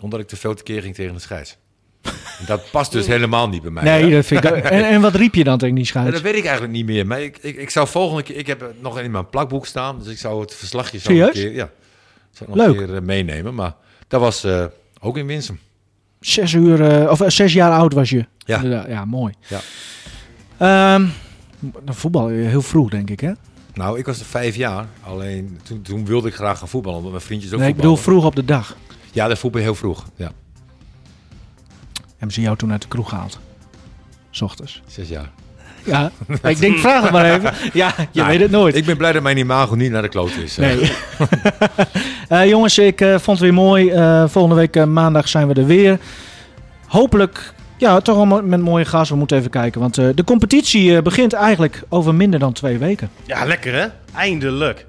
Omdat ik te veel tekeer ging tegen de scheids. Dat past dus helemaal niet bij mij. Nee, dat vind ik ook- en, en wat riep je dan tegen die scheids? dat weet ik eigenlijk niet meer. Maar ik, ik, ik zou volgende keer... Ik heb het nog in mijn plakboek staan. Dus ik zou het verslagje zo een keer... Ja, zou nog Leuk. een keer eh, meenemen. Maar dat was eh, ook in Winsum. Zes uur, eh, of zes jaar oud was je. Ja. Ja mooi. Ja. Ehm, dan voetbal heel vroeg, denk ik, hè? Nou, ik was er vijf jaar. Alleen toen, toen wilde ik graag gaan voetballen. Omdat mijn vriendjes ook Nee, ik bedoel vroeg op de dag. Ja, dat voetbal heel vroeg. Ja, Hebben ze jou toen uit de kroeg gehaald? 's ochtends. zes jaar. Ja, ik denk, vraag het maar even. Ja, je Nou, weet het nooit. Ik ben blij dat mijn imago niet naar de kloot is. Nee. Eh, jongens, ik eh, vond het weer mooi. Eh, volgende week maandag zijn we er weer. Hopelijk, ja, toch allemaal met mooie gasten. We moeten even kijken. Want eh, de competitie eh, begint eigenlijk over minder dan twee weken. Ja, lekker hè? Eindelijk.